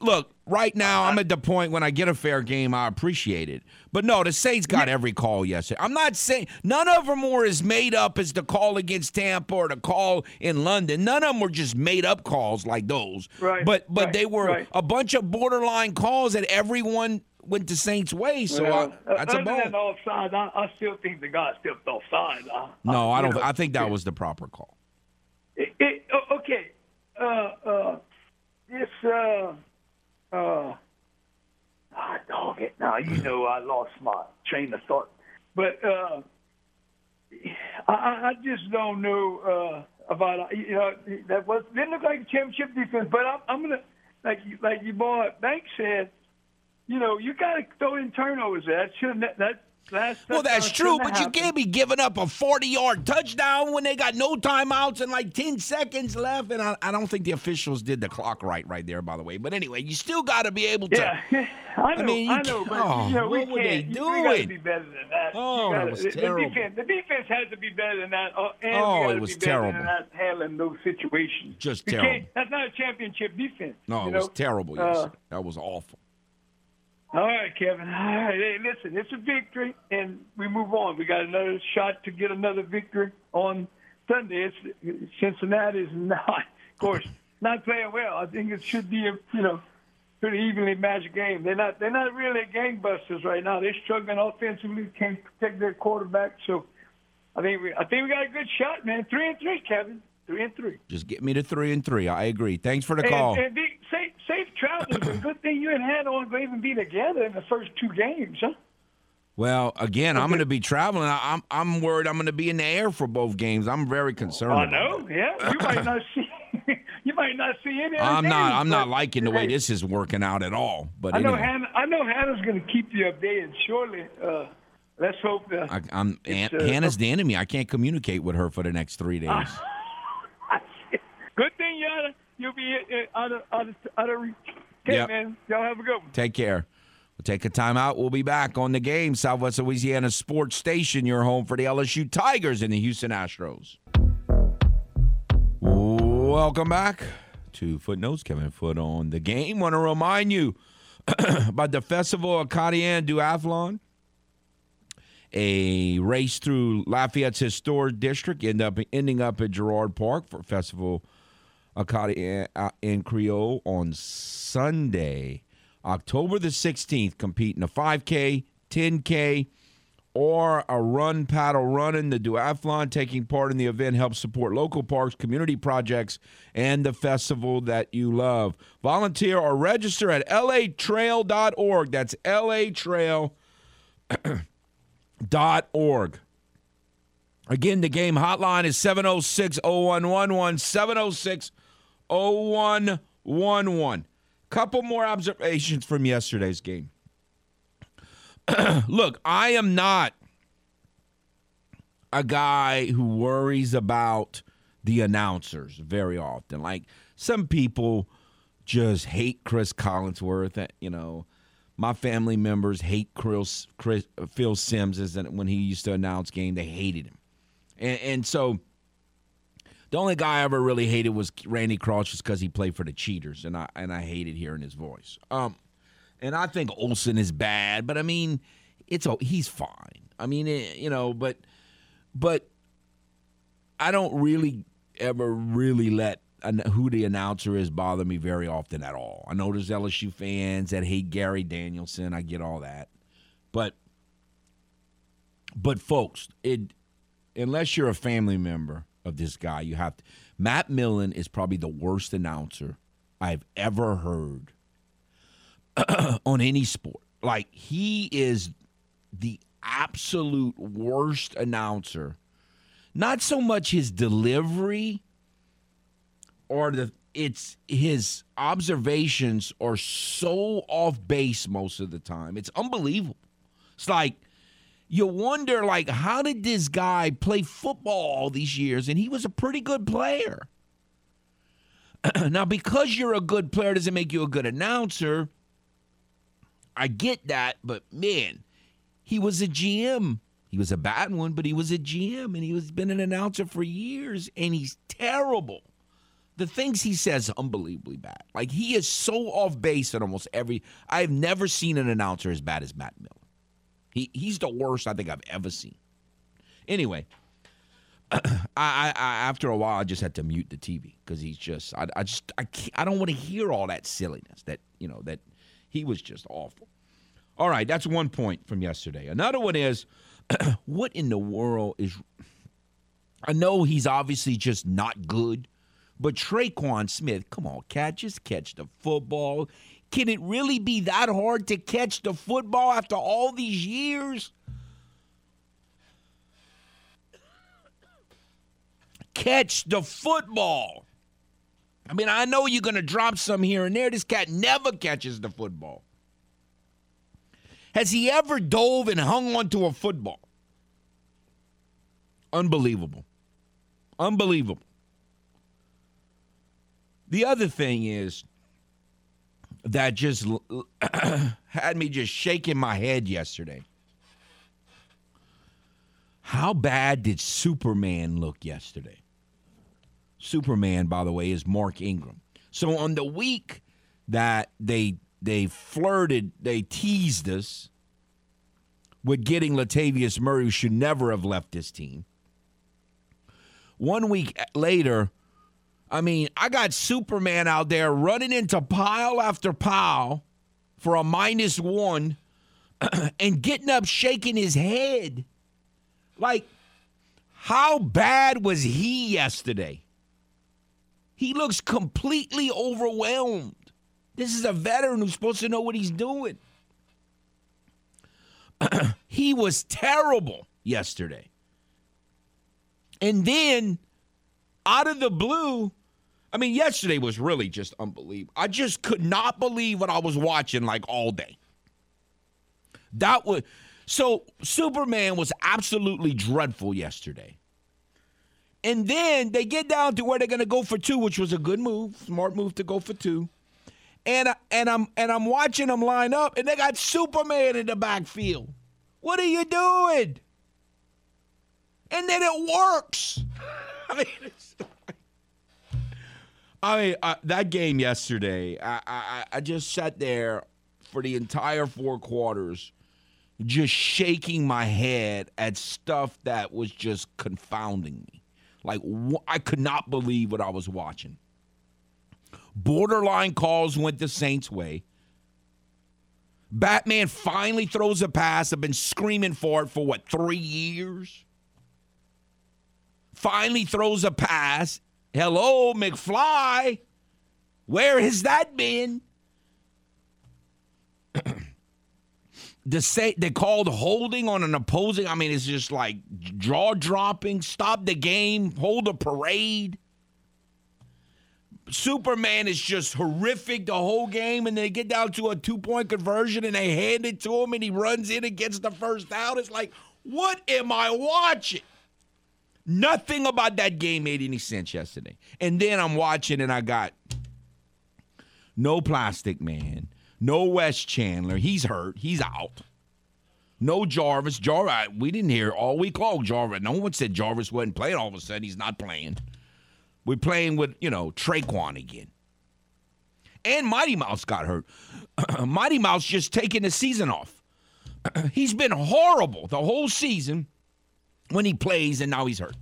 look, right now I'm at the point when I get a fair game, I appreciate it. But no, the Saints got every call yesterday. I'm not saying none of them were as made up as the call against Tampa or the call in London. None of them were just made up calls like those. Right, But but right, they were right. a bunch of borderline calls that everyone went to Saints' way. So Well, I, that's a than offside, I, I still think the guy still offside. I, no, I you don't. know, I think that was the proper call. It, it, okay. Uh, uh, this, uh, uh, ah, dog it. Now, you know I lost my train of thought. But, uh, I, I I just don't know, uh, about, you know, that was, didn't look like a championship defense, but I'm, I'm to, like, you- like your boy Banks said, you know, you got to throw in turnovers. That should that Last Well, that's true, touchdown but you can't be giving up a 40 yard touchdown when they got no timeouts and like 10 seconds left. And I, I don't think the officials did the clock right right there, by the way. But anyway, you still got to be able to. Yeah, I know, I, mean, you know, but oh, you know, we what were they you- We got to be better than that. Oh, that gotta- was terrible. The defense, the defense has to be better than that. Uh, and Oh, it was be terrible. Than that, handling those situations. Just You terrible. That's not a championship defense. No, it was know? terrible. Uh, Yes. that was awful. All right, Kevin. All right, hey, listen, it's a victory, and we move on. We got another shot to get another victory on Sunday. It's, Cincinnati is not, of course, not playing well. I think it should be a you know pretty evenly matched game. They're not they're not really gangbusters right now. They're struggling offensively, can't protect their quarterback. So I think we I think we got a good shot, man. Three and three, Kevin. Three and three. Just get me to three and three. I agree. Thanks for the call. And, and be, safe, safe travels. a good thing you and Hannah going even be together in the first two games, huh? Well, again, I'm going to be traveling. I- I'm I'm worried I'm going to be in the air for both games. I'm very concerned. I know. Yeah, you might not see. you might not see any. that. of the I'm not. I'm not liking the way this is working out at all. But I know anyway, Hannah. I know Hannah's going to keep you updated. Surely, uh, let's hope that. I, I'm Aunt, uh, Hannah's the enemy. I can't communicate with her for the next three days. Good thing you out of, you'll be out of out of out of reach. Okay, Yep. man. Y'all have a good one. Take care. We'll take a timeout. We'll be back on the game. Southwest Louisiana Sports Station, your home for the LSU Tigers and the Houston Astros. Welcome back to Footnotes. Kevin Foot on the game. Want to remind you about the Festival Acadian Duathlon, a race through Lafayette's historic district, end up ending up at Girard Park for Festival Acadian uh, in Creole on Sunday, October the 16th, compete in a 5K, 10K, or a run, paddle, running. the duathlon. Taking part in the event helps support local parks, community projects, and the festival that you love. Volunteer or register at latrail.org. That's latrail.org. Again, the game hotline is 706 0111. 706 0111. Couple more observations from yesterday's game. Look, I am not a guy who worries about the announcers very often. Like some people just hate Chris Collinsworth. uh, You know, my family members hate Chris, Chris, Phil Simms in- when he used to announce game. They hated him, and, and so the only guy I ever really hated was Randy Cross, just because he played for the Cheaters, and I and I hated hearing his voice. Um, and I think Olsen is bad, but I mean, it's a, he's fine. I mean, eh, you know, but but I don't really ever really let who the announcer is bother me very often at all. I know there's LSU fans that hate Gary Danielson. I get all that, but but folks, it unless you're a family member of this guy, you have to. Matt Millen is probably the worst announcer I've ever heard on any sport. Like he is the absolute worst announcer. Not so much his delivery or the it's his observations are so off base most of the time. It's unbelievable. It's like you wonder like how did this guy play football all these years and he was a pretty good player. now because you're a good player doesn't make you a good announcer. I get that, but man, he was a GM. He was a bad one, but he was a GM and he was been an announcer for years and he's terrible. The things he says unbelievably bad. Like he is so off base at almost every I've never seen an announcer as bad as Matt Millen. He he's the worst I think I've ever seen. Anyway, I, I, I after a while I just had to mute the TV because he's just I, I just I I don't want to hear all that silliness that you know that he was just awful. All right, that's one point from yesterday. Another one is what in the world is I know he's obviously just not good, but Tre'Quan Smith, come on, cat, just catch the football. Can it really be that hard to catch the football after all these years? Catch the football. I mean, I know you're going to drop some here and there. This cat never catches the football. Has he ever dove and hung onto a football? Unbelievable. Unbelievable. The other thing is that just had me just shaking my head yesterday. How bad did Superman look yesterday? Superman, by the way, is Mark Ingram. So on the week that they they flirted, they teased us with getting Latavius Murray, who should never have left this team. One week later, I mean, I got Superman out there running into pile after pile for a minus one and getting up shaking his head. Like, how bad was he yesterday? He looks completely overwhelmed. This is a veteran who's supposed to know what he's doing. he was terrible yesterday. And then out of the blue, I mean, yesterday was really just unbelievable. I just could not believe what I was watching like all day. That was so Superman was absolutely dreadful yesterday. And then they get down to where they're going to go for two, which was a good move, smart move to go for two. And and I'm and I'm watching them line up, and they got Superman in the backfield. What are you doing? And then it works. I mean, I mean uh, that game yesterday. I, I I just sat there for the entire four quarters, just shaking my head at stuff that was just confounding me. Like I could not believe what I was watching. Borderline calls went the Saints' way. Batman finally throws a pass. I've been screaming for it for what, three years? Finally throws a pass. Hello, McFly. Where has that been? the say they called holding on an opposing. I mean, it's just like jaw dropping. Stop the game. Hold a parade. Superman is just horrific the whole game, and they get down to a two point conversion and they hand it to him, and he runs in and gets the first down. It's like, what am I watching? Nothing about that game made any sense yesterday. And then I'm watching, and I got no Plastic Man, no Wes Chandler. He's hurt, he's out. No Jarvis. Jarvis, we didn't hear all week long Jarvis. No one said Jarvis wasn't playing. All of a sudden, he's not playing. We're playing with, you know, Tre'Quan again. And Mighty Mouse got hurt. Mighty Mouse just taking the season off. he's been horrible the whole season when he plays, and now he's hurt.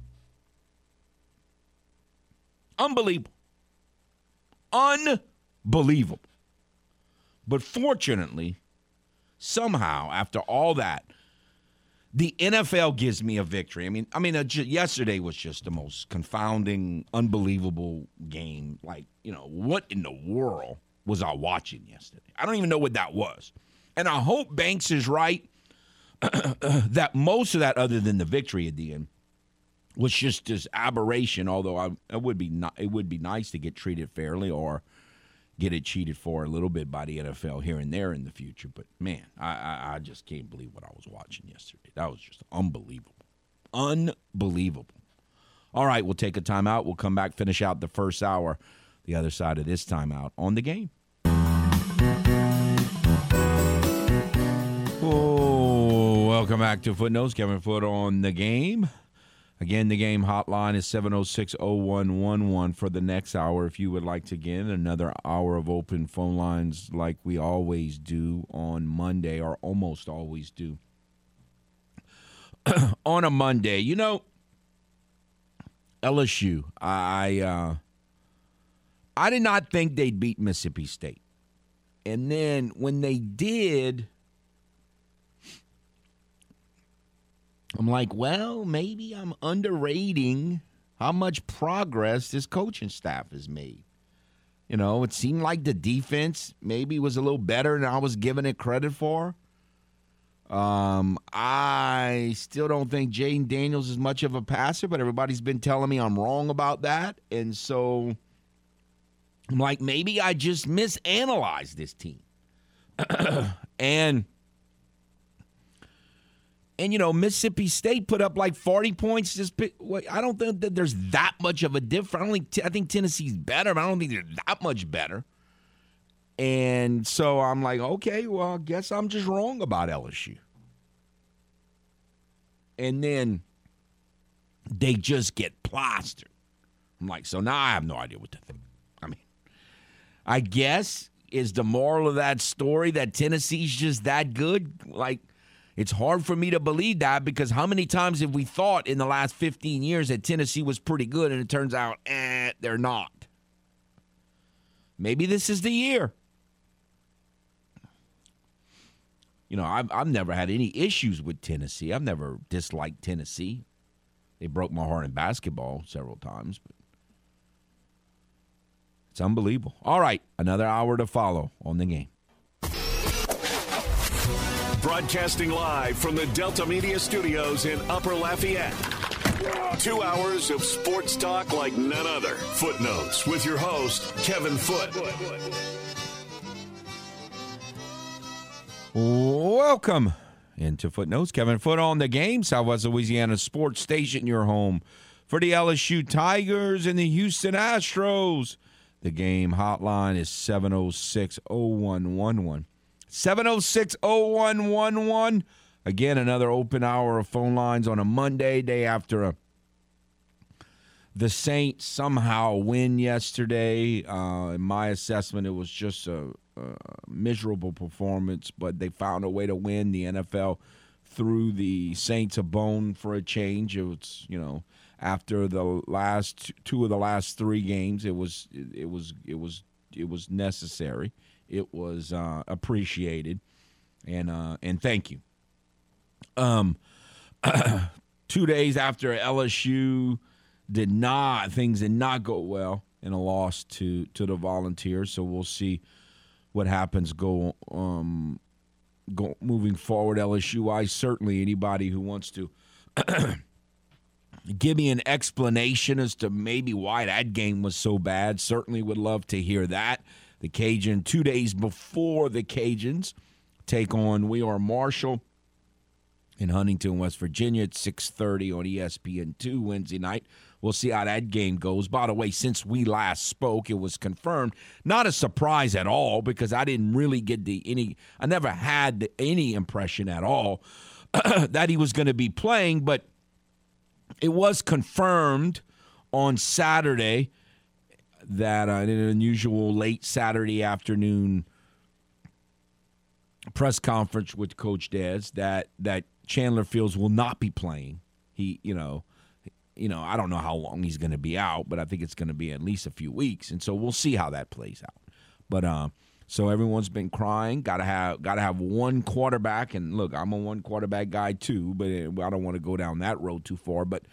Unbelievable. Unbelievable. But fortunately, somehow, after all that, the NFL gives me a victory. I mean, I mean, uh, yesterday was just the most confounding, unbelievable game. Like, you know, what in the world was I watching yesterday? I don't even know what that was. And I hope Banks is right that most of that, other than the victory at the end, was just this aberration. Although I, it would be not, it would be nice to get treated fairly or get it cheated for a little bit by the NFL here and there in the future. But man, I, I, I just can't believe what I was watching yesterday. That was just unbelievable. Unbelievable. All right, we'll take a timeout. We'll come back, finish out the first hour, the other side of this timeout on the game. Welcome back to Footnotes. Kevin Foot on the game. Again, the game hotline is 706 0111 for the next hour. If you would like to get another hour of open phone lines like we always do on Monday, or almost always do on a Monday. You know, LSU, I uh, I did not think they'd beat Mississippi State. And then when they did, I'm like, well, maybe I'm underrating how much progress this coaching staff has made. You know, it seemed like the defense maybe was a little better than I was giving it credit for. Um, I still don't think Jayden Daniels is much of a passer, but everybody's been telling me I'm wrong about that. And so I'm like, maybe I just misanalyzed this team. and and you know Mississippi State put up like 40 points. Just I don't think that there's that much of a difference. I don't think I think Tennessee's better, but I don't think they're that much better. And so I'm like, okay, well, I guess I'm just wrong about LSU. And then they just get plastered. I'm like, so now I have no idea what to think. I mean, I guess is the moral of that story that Tennessee's just that good? Like, it's hard for me to believe that because how many times have we thought in the last 15 years that Tennessee was pretty good and it turns out, eh, they're not? Maybe this is the year. You know, I've, I've never had any issues with Tennessee. I've never disliked Tennessee. They broke my heart in basketball several times, but it's unbelievable. All right, another hour to follow on the game. Broadcasting live from the Delta Media Studios in Upper Lafayette. Two hours of sports talk like none other. Footnotes with your host, Kevin Foot. Welcome into Footnotes. Kevin Foot on the game, Southwest Louisiana Sports Station, your home for the LSU Tigers and the Houston Astros. The game hotline is 706 0111. 706 0111. Again, another open hour of phone lines on a Monday, day after a, the Saints somehow win yesterday. Uh, in my assessment, it was just a, a miserable performance, but they found a way to win. The NFL threw the Saints a bone for a change. It was, you know, after the last two of the last three games, it was it was it was it was necessary. It was uh, appreciated, and uh, and thank you. Um, two days after LSU did not things did not go well in a loss to to the Volunteers, so we'll see what happens go um go moving forward. LSU, I certainly anybody who wants to. give me an explanation as to maybe why that game was so bad. Certainly would love to hear that. The Cajun two days before the Cajuns take on We Are Marshall in Huntington, West Virginia at 6:30 on ESPN2 Wednesday night. We'll see how that game goes. By the way, since we last spoke, it was confirmed. Not a surprise at all because I didn't really get the any I never had any impression at all that he was going to be playing, but it was confirmed on Saturday that uh, in an unusual late Saturday afternoon press conference with Coach Des that that Chandler Fields will not be playing. He, you know, you know, I don't know how long he's going to be out, but I think it's going to be at least a few weeks, and so we'll see how that plays out. But uh, so everyone's been crying. Got to have got to have one quarterback, and look, I'm a one quarterback guy too, but I don't want to go down that road too far. But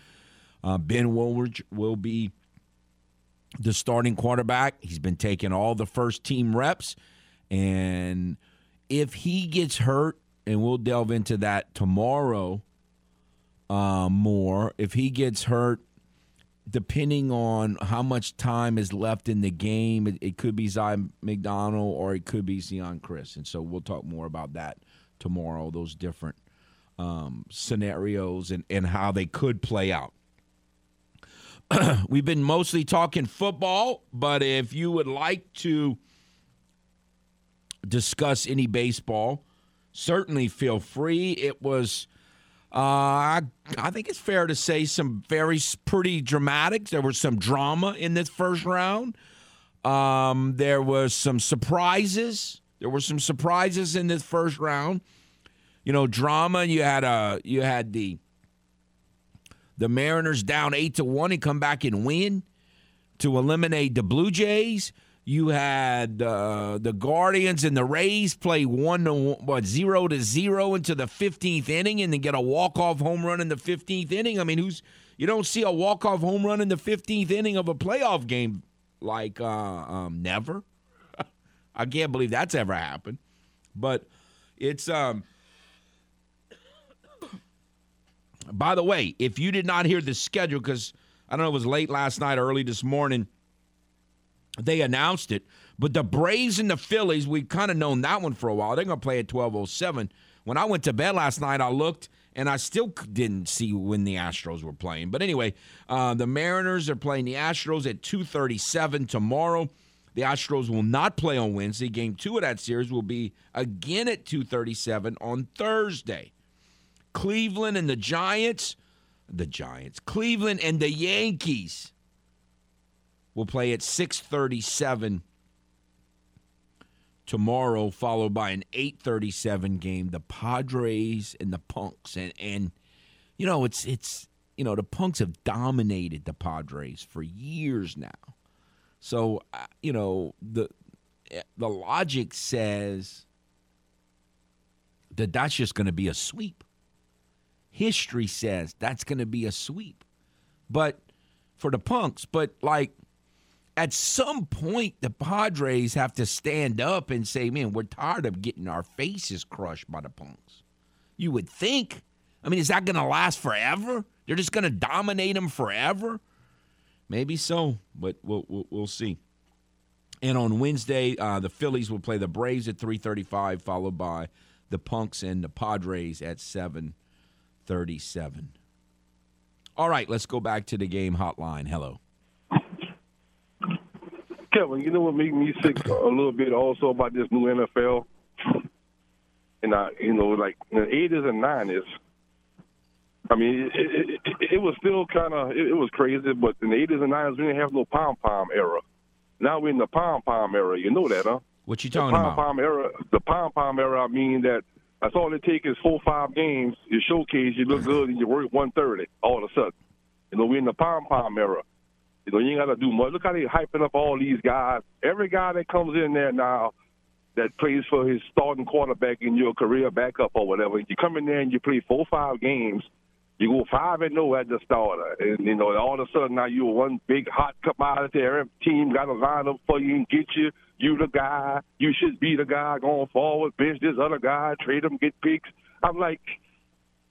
uh, Ben Wooldridge will be the starting quarterback. He's been taking all the first team reps. And if he gets hurt, and we'll delve into that tomorrow uh, more, if he gets hurt, depending on how much time is left in the game, it, it could be Zion McDonald or it could be Zeon Chriss. And so we'll talk more about that tomorrow, those different um, scenarios and, and how they could play out. we've been mostly talking football, but if you would like to discuss any baseball, certainly feel free. It was, uh, I, I think it's fair to say, some very pretty dramatic. There was some drama in this first round. Um, there was some surprises. There were some surprises in this first round. You know, drama. You had a uh, you had the the Mariners down eight to one and come back and win to eliminate the Blue Jays. You had uh, the Guardians and the Rays play one to one, what zero to zero into the 15th inning and then get a walk off home run in the 15th inning. I mean, who's you don't see a walk off home run in the 15th inning of a playoff game like uh, um, never. I can't believe that's ever happened, but it's um By the way, if you did not hear the schedule, because I don't know, it was late last night, early this morning, they announced it. But the Braves and the Phillies, we've kind of known that one for a while. They're going to play at 1207. When I went to bed last night, I looked and I still didn't see when the Astros were playing. But anyway, uh, the Mariners are playing the Astros at 2:37 tomorrow. The Astros will not play on Wednesday. Game two of that series will be again at 2:37 on Thursday. Cleveland and the Giants, the Giants, Cleveland and the Yankees will play at 637 tomorrow, followed by an 837 game, the Padres and the Punks. And and you know, it's it's you know, the Punks have dominated the Padres for years now. So, uh, you know, the the logic says that that's just going to be a sweep. History says that's going to be a sweep. But for the Punks, but like at some point, the Padres have to stand up and say, man, we're tired of getting our faces crushed by the Punks. You would think. I mean, is that going to last forever? They're just going to dominate them forever? Maybe so, but we'll, we'll, we'll see. And on Wednesday, uh, the Phillies will play the Braves at 3:35, followed by the Punks and the Padres at 7:37. All right, let's go back to the game hotline. Hello. Kevin, you know what made me sick a little bit also about this new NFL? And I, you know, like the 80s and 90s, I mean, it, it, it, it was still kind of, it, it was crazy, but in the 80s and 90s, we didn't have no pom-pom era. Now we're in the pom-pom era. You know that, huh? What you talking the about? pom-pom era, the pom-pom era, I mean that that's all it takes is four five games. You showcase, you look good, and you work 130 all of a sudden. You know, we're in the pom-pom era. You know, you ain't got to do much. Look how they hyping up all these guys. Every guy that comes in there now that plays for his starting quarterback in your career backup or whatever, you come in there and you play four five games, you go five and oh no at the starter, and you know all of a sudden now you're one big hot commodity. Every team got a lineup for you and get you. You the guy. You should be the guy going forward. Bench this other guy. Trade him, get picks. I'm like,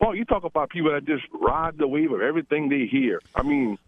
Paul, you talk about people that just ride the wave of everything they hear. I mean,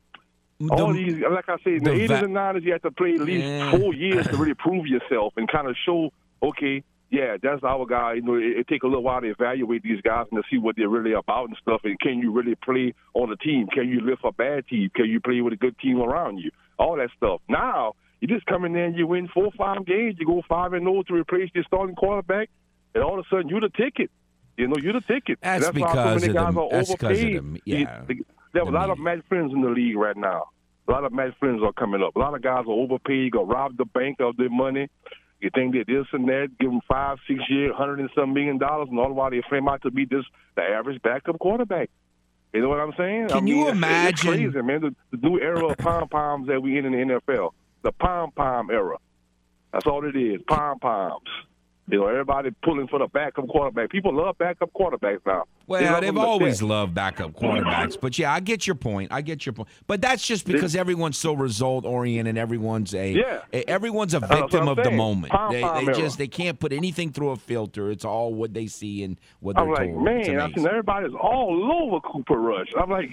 all these, like I said, in the, the 80s va- and 90s, you have to play at least Yeah. four years to really prove yourself and kind of show, okay, yeah, that's our guy. You know, it, it take a little while to evaluate these guys and to see what they're really about and stuff. And can you really play on a team? Can you lift a bad team? Can you play with a good team around you? All that stuff. Now you just come in there and you win four, five games. You go five and zero to replace your starting quarterback, and all of a sudden you're the ticket. You know, you're the ticket. That's that's why so because many guys are that's because of overpaid. yeah, You- there are a lot of mad friends in the league right now. A lot of mad friends are coming up. A lot of guys are overpaid, got robbed the bank of their money. You think that this and that, give them five, six years, hundred and some million dollars, and all the while they frame out to be just the average backup quarterback. You know what I'm saying? I Can mean, you it's- it's imagine- crazy, man? The, the new era of pom poms that we in in the NFL, the pom pom era. That's all it is, pom poms. You know, everybody pulling for the backup quarterback. People love backup quarterbacks now. They Well, love they've them to always death. loved backup quarterbacks, but yeah, I get your point. I get your point. But that's just because everyone's so result oriented. Everyone's a Yeah. everyone's a victim I'm of the moment. Pom They, pom they just they can't put anything through a filter. It's all what they see and what they're I'm like, told. Man, I seen everybody's all over Cooper Rush. I'm like,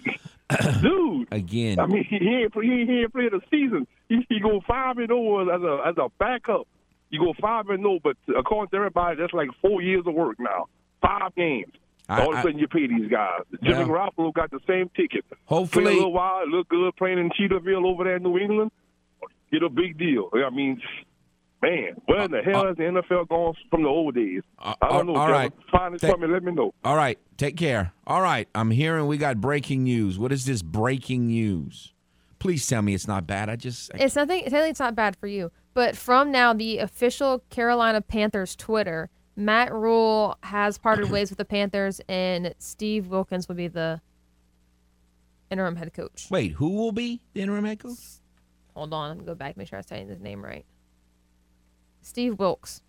dude. Again, I mean, he ain't he ain't, played a season. He, he go five and zero as a as a backup. You go five and no, but according to everybody, that's like four years of work now. Five games. I- All of a sudden, you pay these guys. Jimmy Yeah. Garoppolo got the same ticket. Hopefully- Play a little while, look good playing in Cheetahville over there in New England. Get a big deal. I mean, man, where in the hell is the NFL gone from the old days? Uh, I don't know. all Kevin. right. Find it Thank- for me. Let me know. all right, take care. All right, I'm hearing we got breaking news. What is this breaking news? Please tell me it's not bad. I just I- It's nothing. Technically, it's not bad for you. But from now, the official Carolina Panthers Twitter, Matt Rhule has parted ways with the Panthers, and Steve Wilkins will be the interim head coach. wait. Who will be the interim head coach? Hold on, let me go back, make sure I'm saying his name right. Steve Wilkes.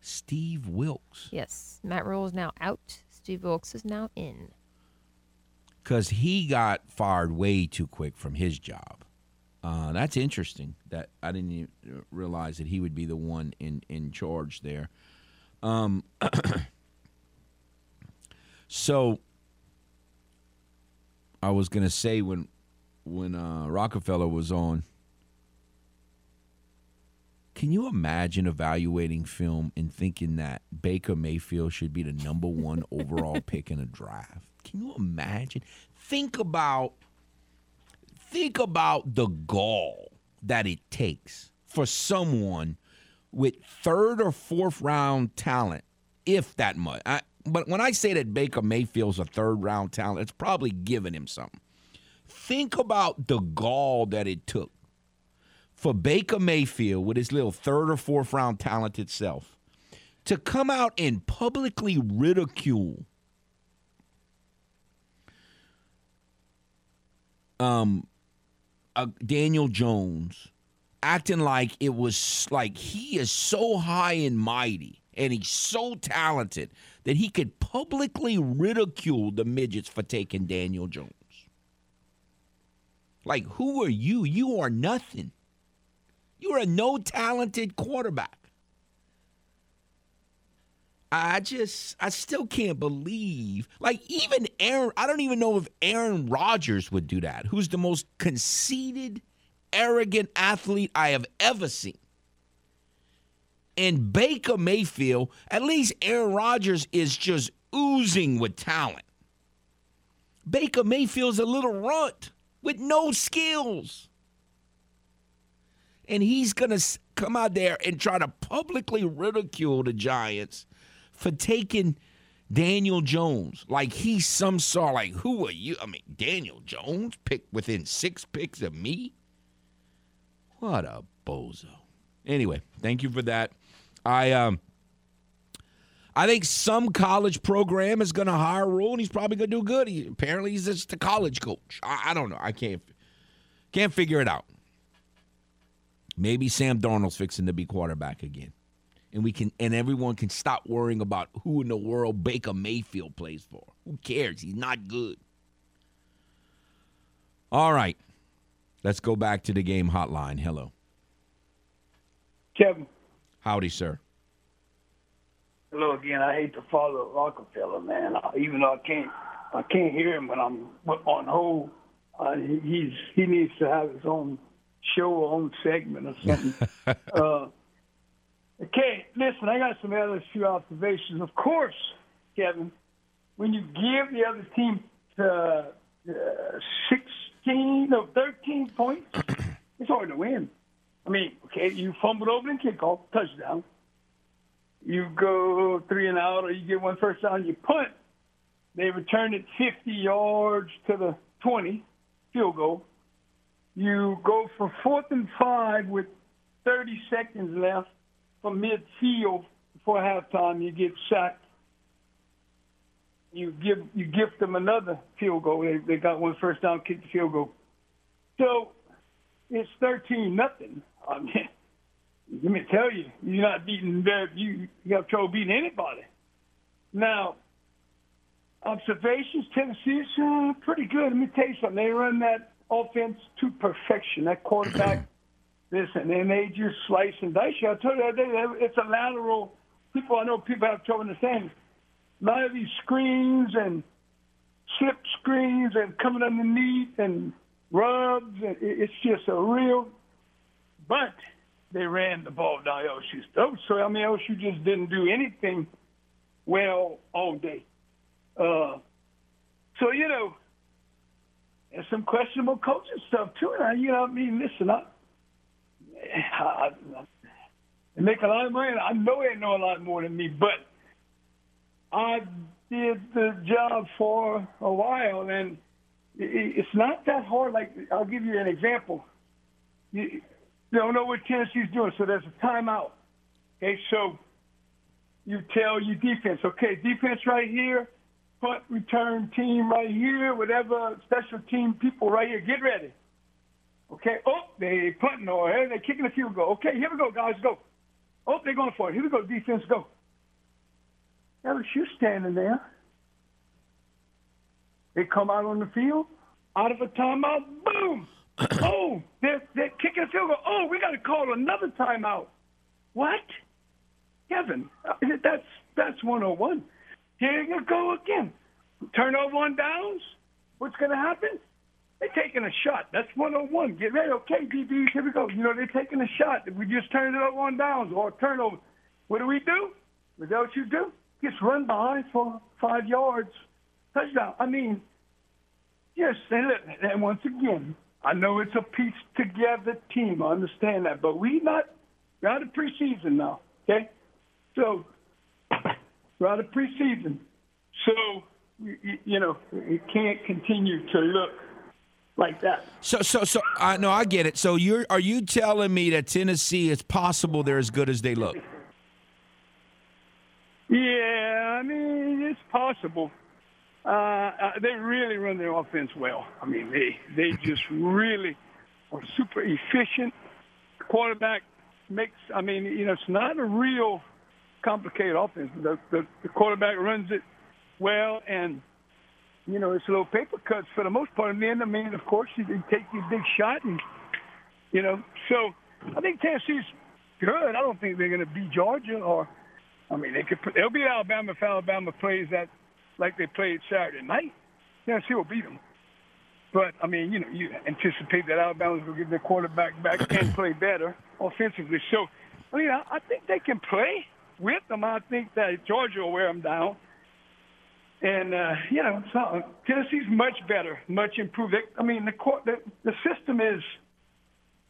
Steve Wilkes. Yes, Matt Rhule is now out. Steve Wilkes is now in. because he got fired way too quick from his job. Uh, that's interesting. That I didn't even realize that he would be the one in in charge there. Um, so I was gonna say when when uh, Rockefeller was on, Can you imagine evaluating film and thinking that Baker Mayfield should be the number one overall pick in a draft? Can you imagine? Think about think about the gall that it takes for someone with third or fourth round talent, if that much. I, but when I say that Baker Mayfield's a third round talent, it's probably giving him something. Think about the gall that it took for Baker Mayfield with his little third or fourth round talented self to come out and publicly ridicule um uh, Daniel Jones acting like it was like he is so high and mighty and he's so talented that he could publicly ridicule the midgets for taking Daniel Jones. Like, who are you? You are nothing. You're a no talented quarterback. I just, I still can't believe. Like, even Aaron, I don't even know if Aaron Rodgers would do that, who's the most conceited, arrogant athlete I have ever seen. And Baker Mayfield, at least Aaron Rodgers is just oozing with talent. Baker Mayfield's a little runt with no skills and he's going to come out there and try to publicly ridicule the Giants for taking Daniel Jones like he's some sort like who are you? I mean, Daniel Jones picked within six picks of me. What a bozo. Anyway, thank you for that. I um I think some college program is going to hire Rhule, and he's probably going to do good. He, apparently, he's just a college coach. I, I don't know. I can't can't figure it out. Maybe Sam Darnold's fixing to be quarterback again. And we can and everyone can stop worrying about who in the world Baker Mayfield plays for. Who cares? He's not good. All right. Let's go back to the game hotline. Hello. Kevin. Howdy, sir. Hello again. I hate to follow Rockefeller, man. even though I can't, I can't hear him when I'm on hold. Uh, he's he needs to have his own show own segment or something. uh, okay, listen, I got some other few observations. Of course, Kevin, when you give the other team uh, uh, 16 or 13 points, it's hard to win. I mean, okay, you fumbled over in kickoff, touchdown. You go three and out, or you get one first down, you punt. They return it 50 yards to the 20, field goal you go for fourth and five with 30 seconds left from midfield before halftime. You get sacked. You give you gift them another field goal. They, they got one first down, kick the field goal. So it's 13 nothing. I mean, let me tell you, you're not beating. You you have trouble beating anybody. Now, observations, Tennessee is uh, pretty good. Let me tell you something. They run that offense to perfection. That quarterback, listen, they just slice and dice you. I told you it's a lateral. People, I know people have trouble understanding. A lot of these screens and slip screens and coming underneath and rubs, and it's just a real. But they ran the ball down LSU's throat. So I mean, LSU just didn't do anything well all day. Uh, so you know, and some questionable coaching stuff too. And I, you know, I mean, listen, I, I, I make a lot of money. I know they know a lot more than me, but I did the job for a while, and it's not that hard. Like I'll give you an example. You, don't know what Tennessee's doing, so there's a timeout. Okay, so you tell your defense, okay, defense right here punt return team right here, whatever special team people right here, get ready. Okay. Oh, they punting or hey, they're kicking a field goal. Okay, here we go, guys, go. Oh, they're going for it. Here we go, defense, go. LSU standing there. They come out on the field, out of a timeout, boom. oh, they're, they're kicking a field goal. Oh, we got to call another timeout. What? Kevin, uh, that's that's 101. Here you go again. Turnover on downs. What's going to happen? They're taking a shot. That's 101. Get ready. Okay, DBs, here we go. You know, they're taking a shot. We just turn it up on downs or turnover, what do we do? Is that what you do? Just run behind for five yards, touchdown. I mean, yes, and, and once again, I know it's a piece together team. I understand that, but we not we're out of preseason now. Okay, so we're out of preseason, so you, you know it can't continue to look like that. So, so, so, I know I get it. So, you're are you telling me that Tennessee it's possible they're as good as they look? Yeah, I mean it's possible. Uh, uh, they really run their offense well. I mean they they just really are super efficient. Quarterback makes. I mean you know it's not a real complicated offense. The, the, the quarterback runs it well and you know, it's a little paper cuts for the most part. And then, I mean, of course, you take your big shot, and you know, so I think Tennessee's good. I don't think they're going to beat Georgia, or I mean, they could. They'll beat Alabama if Alabama plays that like they played Saturday night. Tennessee will beat them. But I mean, you know, you anticipate that Alabama's going to get their quarterback back and play better offensively. So, I mean, I, I think they can play with them. I think that Georgia will wear them down. And uh, you know, so Tennessee's much better, much improved. I mean, the court, the, the system is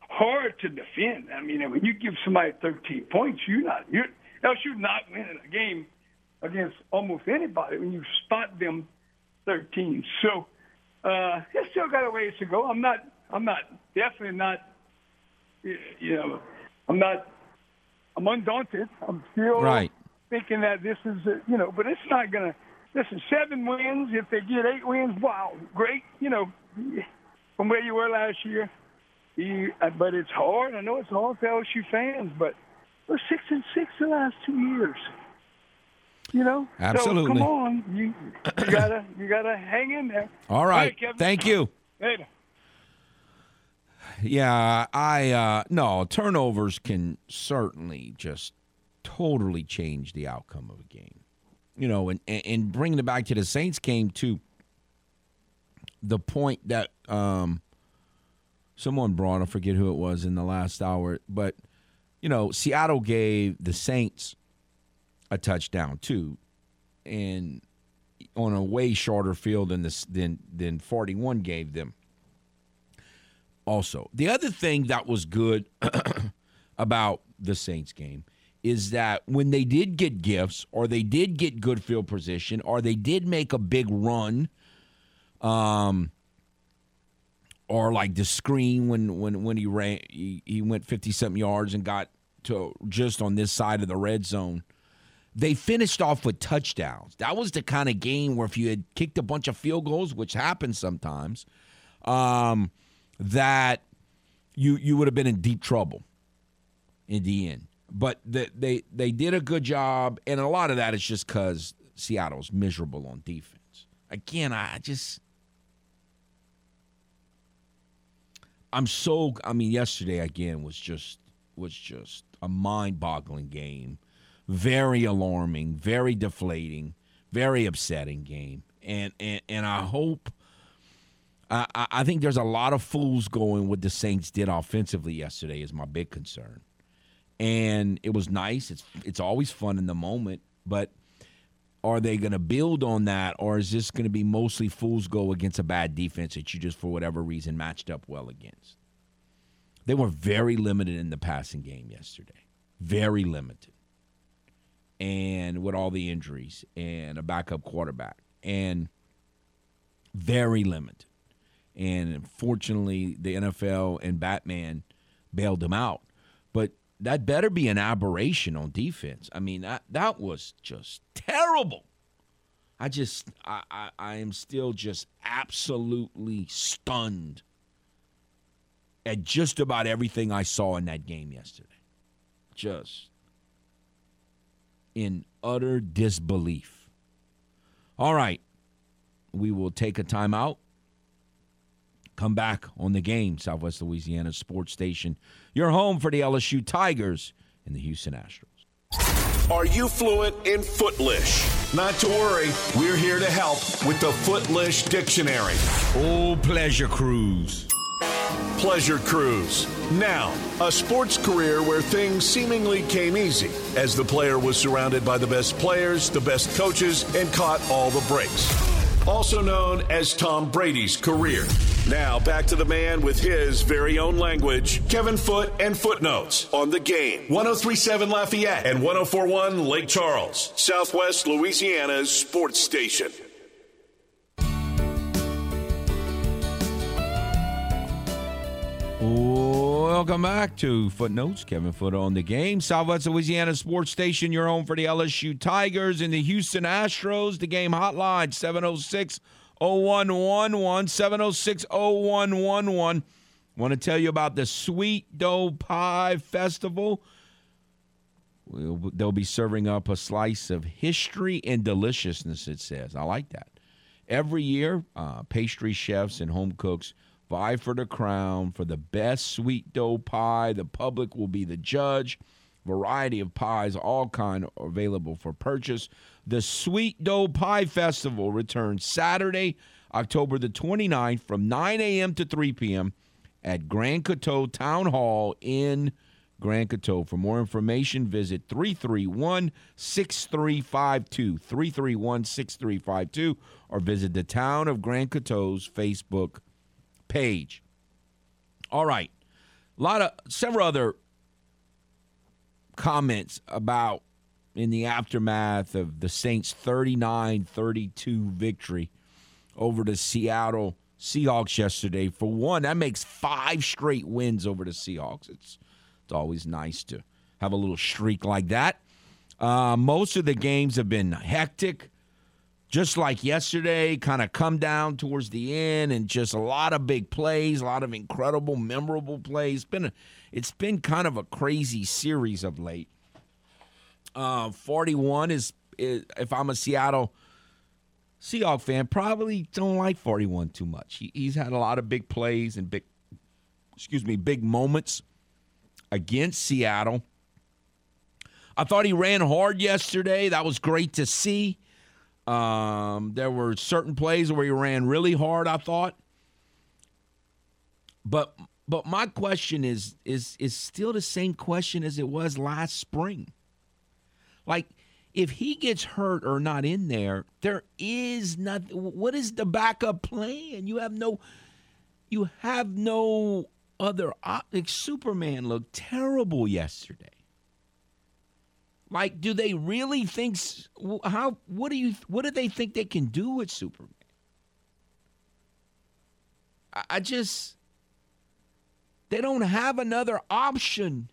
hard to defend. I mean, when you give somebody 13 points, you're not you're else you're not winning a game against almost anybody when you spot them 13. So uh, it's still got a ways to go. I'm not. I'm not definitely not. You know, I'm not. I'm undaunted. I'm still right. thinking that this is, a, you know, but it's not going to listen, seven wins. If they get eight wins, wow, great. You know, from where you were last year. You, uh, but it's hard. I know it's hard for LSU fans, but we're six and six the last two years. You know, absolutely. So come on, you, you gotta you gotta hang in there. All right, thank you. Later. Yeah, I uh no turnovers can certainly just totally change the outcome of a game you know, and, and bringing it back to the Saints game to the point that um, someone brought, I forget who it was in the last hour, but, you know, Seattle gave the Saints a touchdown too, and on a way shorter field than this than than 41 gave them. Also, the other thing that was good about the Saints game is that when they did get gifts or they did get good field position or they did make a big run um or like the screen when when when he ran he, he went 50 something yards and got to just on this side of the red zone they finished off with touchdowns. That was the kind of game where if you had kicked a bunch of field goals which happens sometimes um that you you would have been in deep trouble in the end but the, they they did a good job, and a lot of that is just because Seattle's miserable on defense. Again, I just I'm so I mean yesterday again was just was just a mind-boggling game, very alarming, very deflating, very upsetting game, and and and I hope. I, I think there's a lot of fools going what the Saints did offensively yesterday is my big concern and it was nice. It's it's always fun in the moment, but are they going to build on that, or is this going to be mostly fools go against a bad defense that you just for whatever reason matched up well against? They were very limited in the passing game yesterday, very limited, and with all the injuries and a backup quarterback, and very limited. And fortunately, the NFL and Batman bailed them out. But that better be an aberration on defense. I mean, that that was just terrible. I just I, I, I am still just absolutely stunned at just about everything I saw in that game yesterday. Just in utter disbelief. All right. We will take a timeout. Come back on the game, Southwest Louisiana Sports Station, your home for the LSU Tigers and the Houston Astros. Are you fluent in Footlish? Not to worry, we're here to help with the Footlish Dictionary. Oh, pleasure cruise. Pleasure Cruise. Now, a sports career where things seemingly came easy as the player was surrounded by the best players, the best coaches, and caught all the breaks. Also known as Tom Brady's career. Now, back to the man with his very own language, Kevin Foote and Footnotes on the game. 1037 Lafayette and 1041 Lake Charles, Southwest Louisiana's sports station. Welcome back to Footnotes. Kevin Foote on the game. Southwest Louisiana Sports Station, your home for the LSU Tigers and the Houston Astros. The game hotline 706 0111. 706 0111. Want to tell you about the Sweet Dough Pie Festival. We'll, they'll be serving up a slice of history and deliciousness, it says. I like that. Every year, uh, pastry chefs and home cooks vie for the crown for the best sweet dough pie. The public will be the judge. Variety of pies, all kind, available for purchase. The Sweet Dough Pie Festival returns Saturday, October the 29th from 9 a.m. to 3 p.m. at Grand Coteau Town Hall in Grand Coteau. For more information, visit 331 6352. 331 6352 or visit the Town of Grand Coteau's Facebook page. All right. A lot of several other comments about in the aftermath of the Saints 39-32 victory over the Seattle Seahawks yesterday. For one, that makes five straight wins over the Seahawks. It's it's always nice to have a little streak like that. Uh, most of the games have been hectic just like yesterday, kind of come down towards the end, and just a lot of big plays, a lot of incredible, memorable plays. It's been a, it's been kind of a crazy series of late. Uh, Forty one is, is if I'm a Seattle Seahawk fan, probably don't like forty one too much. He, he's had a lot of big plays and big, excuse me, big moments against Seattle. I thought he ran hard yesterday. That was great to see. Um, there were certain plays where he ran really hard. I thought, but but my question is is is still the same question as it was last spring. Like, if he gets hurt or not in there, there is nothing. What is the backup plan? You have no, you have no other. Like Superman looked terrible yesterday. Like, do they really think how? What do you? What do they think they can do with Superman? I, just they don't have another option.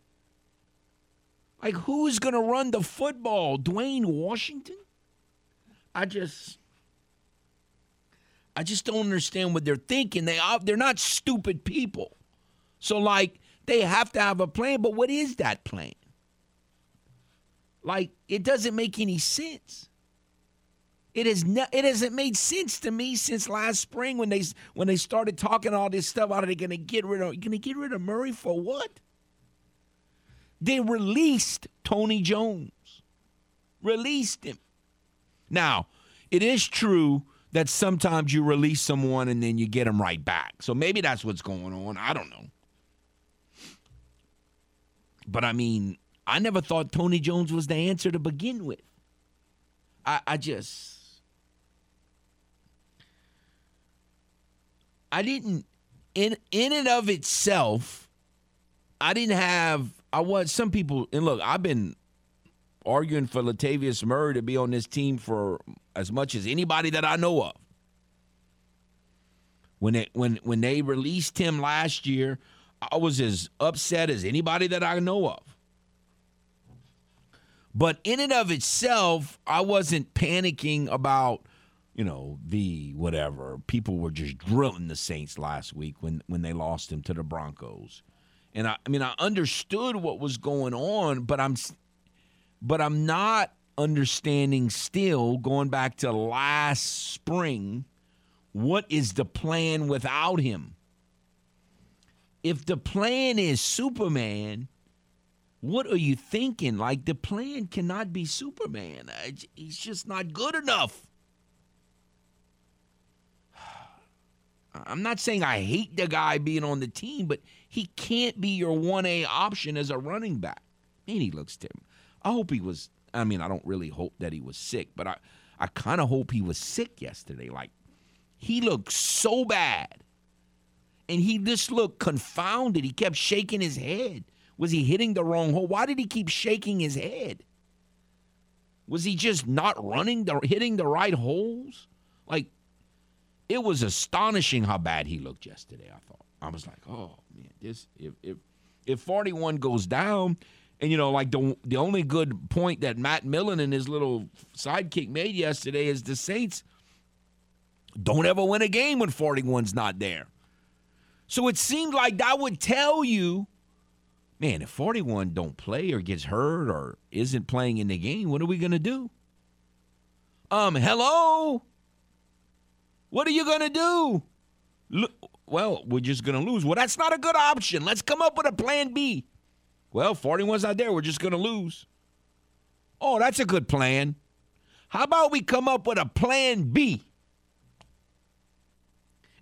Like, who's going to run the football? Dwayne Washington? I just. I just don't understand what they're thinking. They are, they're not stupid people. So like they have to have a plan, but what is that plan? Like it doesn't make any sense. It is not, it hasn't made sense to me since last spring when they when they started talking all this stuff. Are they going to get rid of? Going to get rid of Murray for what? They released Tony Jones. Released him. Now, it is true that sometimes you release someone and then you get them right back. So maybe that's what's going on. I don't know. But I mean, I never thought Tony Jones was the answer to begin with. I, I just. I didn't in in and of itself, I didn't have I was some people and look, I've been arguing for Latavius Murray to be on this team for as much as anybody that I know of. When it when when they released him last year, I was as upset as anybody that I know of. But in and of itself, I wasn't panicking about, you know, the whatever. People were just drilling the Saints last week when when they lost him to the Broncos. And I, I mean, I understood what was going on, but I'm but I'm not understanding still going back to last spring what is the plan without him? If the plan is Superman, What are you thinking? Like the plan cannot be Superman. He's just not good enough. I'm not saying I hate the guy being on the team, but he can't be your 1A option as a running back. Man, he looks terrible. I hope he was, I mean, I don't really hope that he was sick, but I, I kind of hope he was sick yesterday. Like, he looked so bad. And he just looked confounded. He kept shaking his head. Was he hitting the wrong hole? Why did he keep shaking his head? Was he just not running the hitting the right holes? Like it was astonishing how bad he looked yesterday. I thought I was like, oh man, this if if if 41 goes down, and you know, like the the only good point that Matt Millen and his little sidekick made yesterday is the Saints don't ever win a game when 41's not there. So it seemed like that would tell you, man, if 41 don't play or gets hurt or isn't playing in the game, what are we gonna do? Um, hello. What are you going to do? Look, well, we're just going to lose. Well, that's not a good option. Let's come up with a plan B. Well, 41's not there. We're just going to lose. Oh, that's a good plan. How about we come up with a plan B?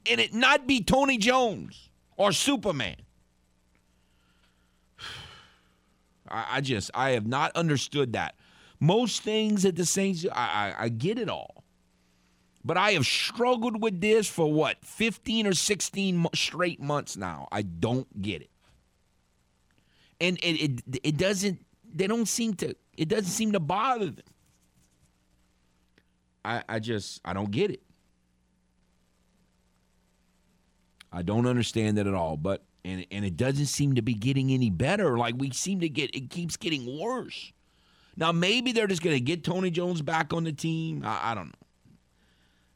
And it not be Tony Jones or Superman. I, I just, I have not understood that. Most things at the Saints, I, I, I get it all. But I have struggled with this for what, 15 or 16 straight months now. I don't get it. And it, it, it doesn't, they don't seem to, it doesn't seem to bother them. I, I just, I don't get it. I don't understand it at all. But, and, and it doesn't seem to be getting any better. Like we seem to get, it keeps getting worse. Now, maybe they're just going to get Tony Jones back on the team. I, I don't know.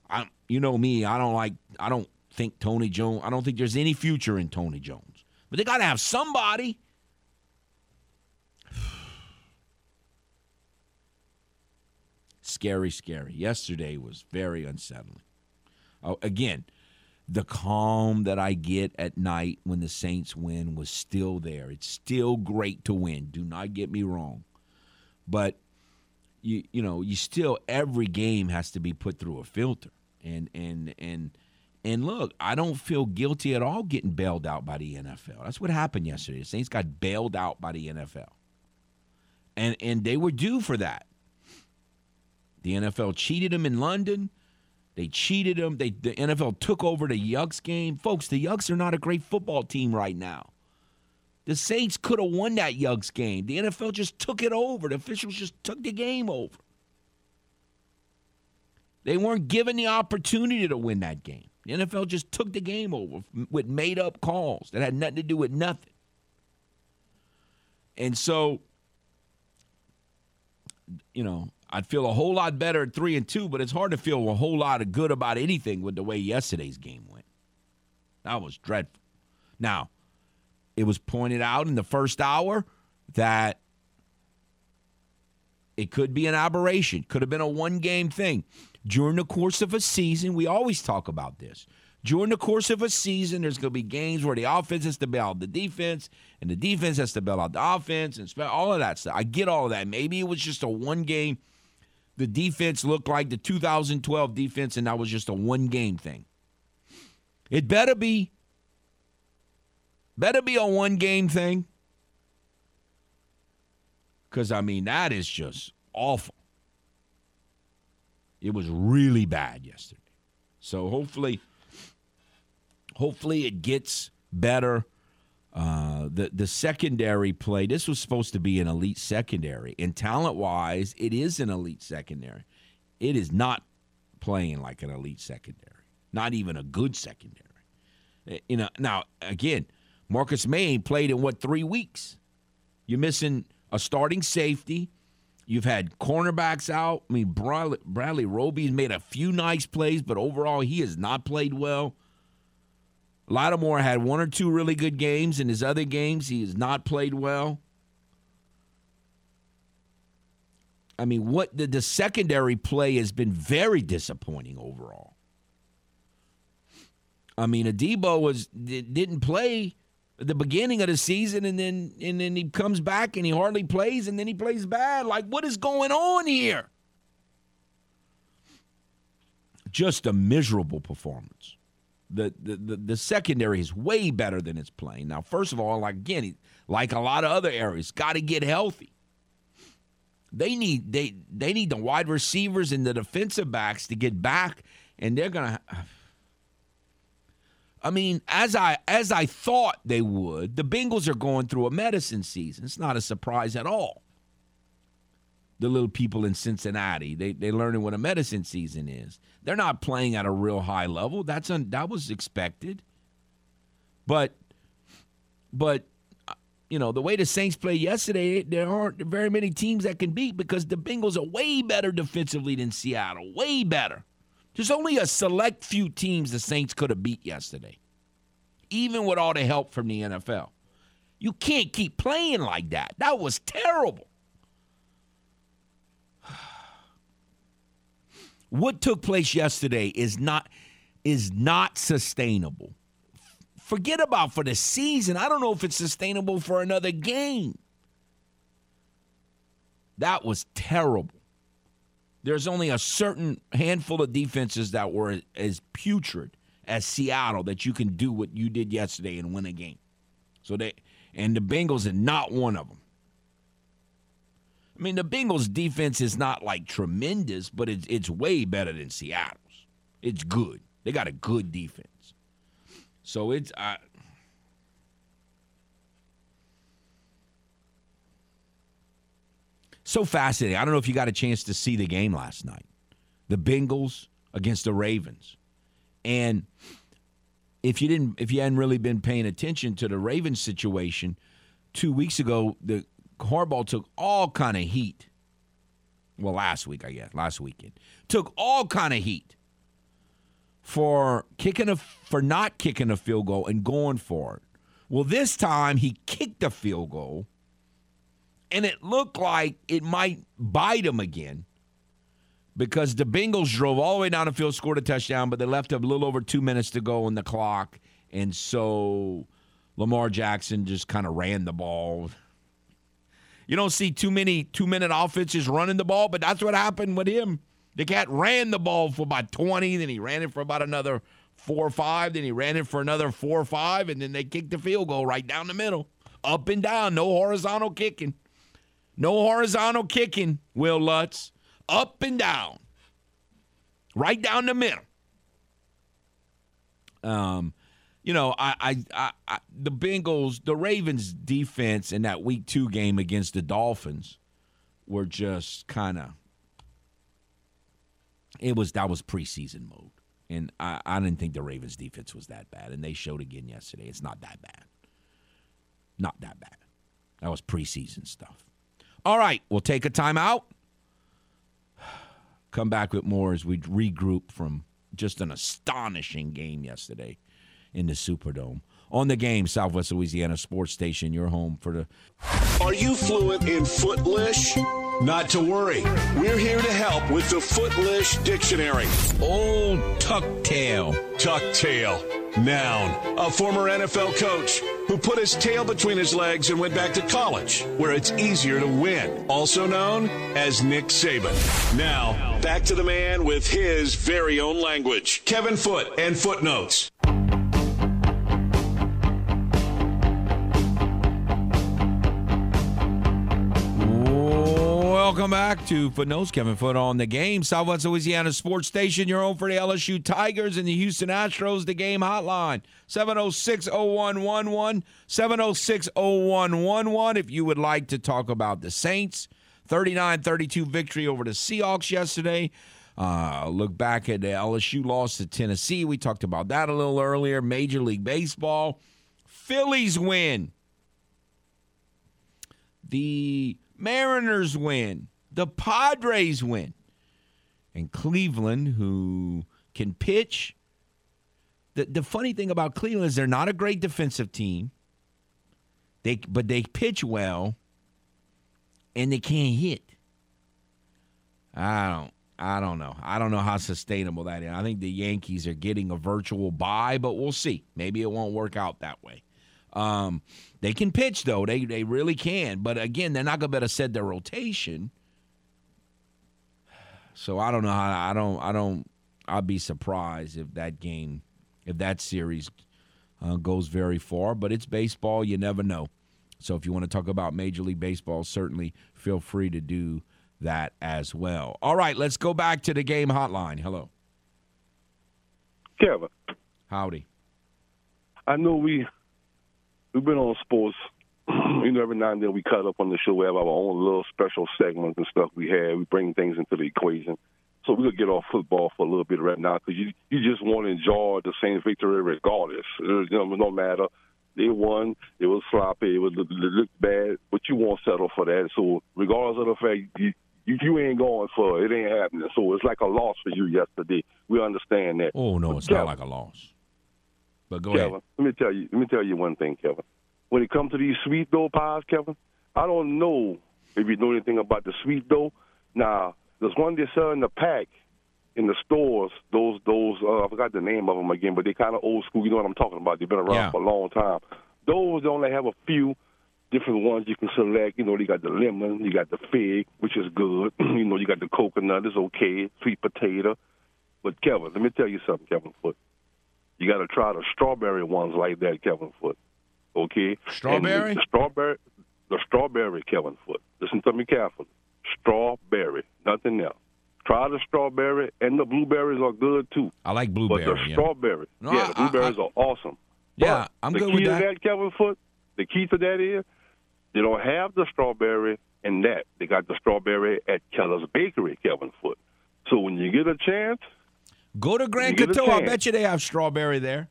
I, you know me, I don't like, I don't think Tony Jones, I don't think there's any future in Tony Jones. But they got to have somebody. scary, scary. Yesterday was very unsettling. Oh, again, the calm that I get at night when the Saints win was still there. It's still great to win. Do not get me wrong. But you you know, you still every game has to be put through a filter. And and and and look, I don't feel guilty at all getting bailed out by the NFL. That's what happened yesterday. The Saints got bailed out by the NFL. And and they were due for that. The NFL cheated them in London. They cheated them. They the NFL took over the Yucks game. Folks, the Yucks are not a great football team right now. The Saints could have won that Yucks game. The NFL just took it over. The officials just took the game over. They weren't given the opportunity to win that game. The NFL just took the game over with made up calls that had nothing to do with nothing. And so, you know, I'd feel a whole lot better at three and two, but it's hard to feel a whole lot of good about anything with the way yesterday's game went. That was dreadful. Now, it was pointed out in the first hour that it could be an aberration, could have been a one game thing. During the course of a season, we always talk about this. During the course of a season, there's going to be games where the offense has to bail out the defense, and the defense has to bail out the offense, and all of that stuff. I get all of that. Maybe it was just a one game. The defense looked like the 2012 defense, and that was just a one game thing. It better be. Better be a one game thing. Because, I mean, that is just awful. It was really bad yesterday. So hopefully, hopefully it gets better. Uh, the the secondary play. This was supposed to be an elite secondary, and talent wise, it is an elite secondary. It is not playing like an elite secondary, not even a good secondary. Eh, you know, now again, Marcus Maye played in what three weeks? You're missing a starting safety. You've had cornerbacks out. I mean, Bradley, Bradley Roby's made a few nice plays, but overall, he has not played well. Lattimore had one or two really good games. In his other games, he has not played well. I mean, what the, the secondary play has been very disappointing overall. I mean, Adebo was didn't play the beginning of the season, and then and then he comes back and he hardly plays, and then he plays bad. Like, what is going on here? Just a miserable performance. The, the, the, secondary is way better than it's playing. Now, first of all, like again, like a lot of other areas, got to get healthy. They need they they need the wide receivers and the defensive backs to get back, and they're gonna. I mean, as I as I thought they would, the Bengals are going through a medicine season. It's not a surprise at all. The little people in Cincinnati, they they learning what a medicine season is. They're not playing at a real high level. That's un, that was expected. But but uh, you know, the way the Saints played yesterday, there aren't very many teams that can beat because the Bengals are way better defensively than Seattle. Way better. There's only a select few teams the Saints could have beat yesterday, even with all the help from the NFL. You can't keep playing like that. That was terrible. What took place yesterday is not is not sustainable forget about for the season. I don't know if it's sustainable for another game. That was terrible. There's only a certain handful of defenses that were as putrid as Seattle that you can do what you did yesterday and win a game. So they and the Bengals are not one of them. I mean, the Bengals defense is not like tremendous, but it's it's way better than Seattle's. It's good. They got a good defense. So it's I, so fascinating. I don't know if you got a chance to see the game last night. The Bengals against the Ravens. And if you didn't if you hadn't really been paying attention to the Ravens situation, 2 weeks ago the Harbaugh took all kind of heat. Well, last week I guess, last weekend. Took all kind of heat for kicking a for not kicking a field goal and going for it. Well, this time he kicked a field goal, and it looked like it might bite him again because the Bengals drove all the way down the field, scored a touchdown, but they left a little over two minutes to go on the clock, and so Lamar Jackson just kind of ran the ball. You don't see too many two minute offenses running the ball, but that's what happened with him. The cat ran the ball for about 20, then he ran it for about another four or five, then he ran it for another four or five, and then they kicked the field goal right down the middle, up and down, no horizontal kicking. No horizontal kicking, Will Lutz. Up and down. Right down the middle. Um, you know, I, I, I, the Bengals, the Ravens defense in that week two game against the Dolphins were just kind of it was that was preseason mode, and I, I didn't think the Ravens defense was that bad, and they showed again yesterday. It's not that bad, not that bad. That was preseason stuff. All right, we'll take a timeout. Come back with more as we regroup from just an astonishing game yesterday in the Superdome. On the game, Southwest Louisiana Sports Station, your home for the. Are you fluent in Footlish? Not to worry. We're here to help with the Footlish Dictionary. Old tucktail. Tucktail. Noun. A former NFL coach who put his tail between his legs and went back to college, where it's easier to win. Also known as Nick Saban. Now, back to the man with his very own language. Kevin Foote and Footnotes. Welcome back to Footnotes. Kevin Foote on the game. Southwest Louisiana Sports Station. You're home for the LSU Tigers and the Houston Astros. The game hotline 706 0111. 706 0111. If you would like to talk about the Saints, 39 32 victory over the Seahawks yesterday. Uh, look back at the LSU loss to Tennessee. We talked about that a little earlier. Major League Baseball. Phillies win. The Mariners win. The Padres win. And Cleveland, who can pitch. The, the funny thing about Cleveland is they're not a great defensive team. They but they pitch well and they can't hit. I don't I don't know. I don't know how sustainable that is. I think the Yankees are getting a virtual buy, but we'll see. Maybe it won't work out that way. Um, they can pitch though. They they really can. But again, they're not gonna better set their rotation. So I don't know how I don't I don't I'd be surprised if that game if that series uh, goes very far. But it's baseball. You never know. So if you want to talk about Major League Baseball, certainly feel free to do that as well. All right, let's go back to the game hotline. Hello. Kevin. Howdy. I know we we've been on sports. you know, every now and then we cut up on the show. We have our own little special segments and stuff we have. We bring things into the equation. So we're gonna get off football for a little bit right now because you you just want to enjoy the Saints' victory regardless. Uh, you know, no matter they won, it was sloppy, it was it looked bad, but you won't settle for that. So regardless of the fact you, you, you ain't going for it, it ain't happening. So it's like a loss for you yesterday. We understand that. Oh no, it's Kevin, not like a loss. But go Kevin, ahead. Let me tell you. Let me tell you one thing, Kevin. When it comes to these sweet dough pies, Kevin, I don't know if you know anything about the sweet dough. Now, there's one they sell in the pack in the stores. Those those uh, I forgot the name of them again, but they kind of old school. You know what I'm talking about? They've been around Yeah. for a long time. Those only have a few different ones you can select. You know, you got the lemon, you got the fig, which is good. you know, you got the coconut, it's okay. Sweet potato. But Kevin, let me tell you something, Kevin Foote. You got to try the strawberry ones like that, Kevin Foote. Okay. Strawberry? And the strawberry. The strawberry, Kevin Foote. Listen to me carefully. Strawberry, nothing else. Try the strawberry, and the blueberries are good too. I like But blueberry. the yeah. strawberry, No, yeah, the I- I- blueberries I- are awesome. Yeah, But I'm the key with to that. that, Kevin Foote. The key to that is they don't have the strawberry in that. They got the strawberry at Keller's Bakery, Kevin Foote. So when you get a chance, Go to Grand You get a Coteau. I bet you they have strawberry there.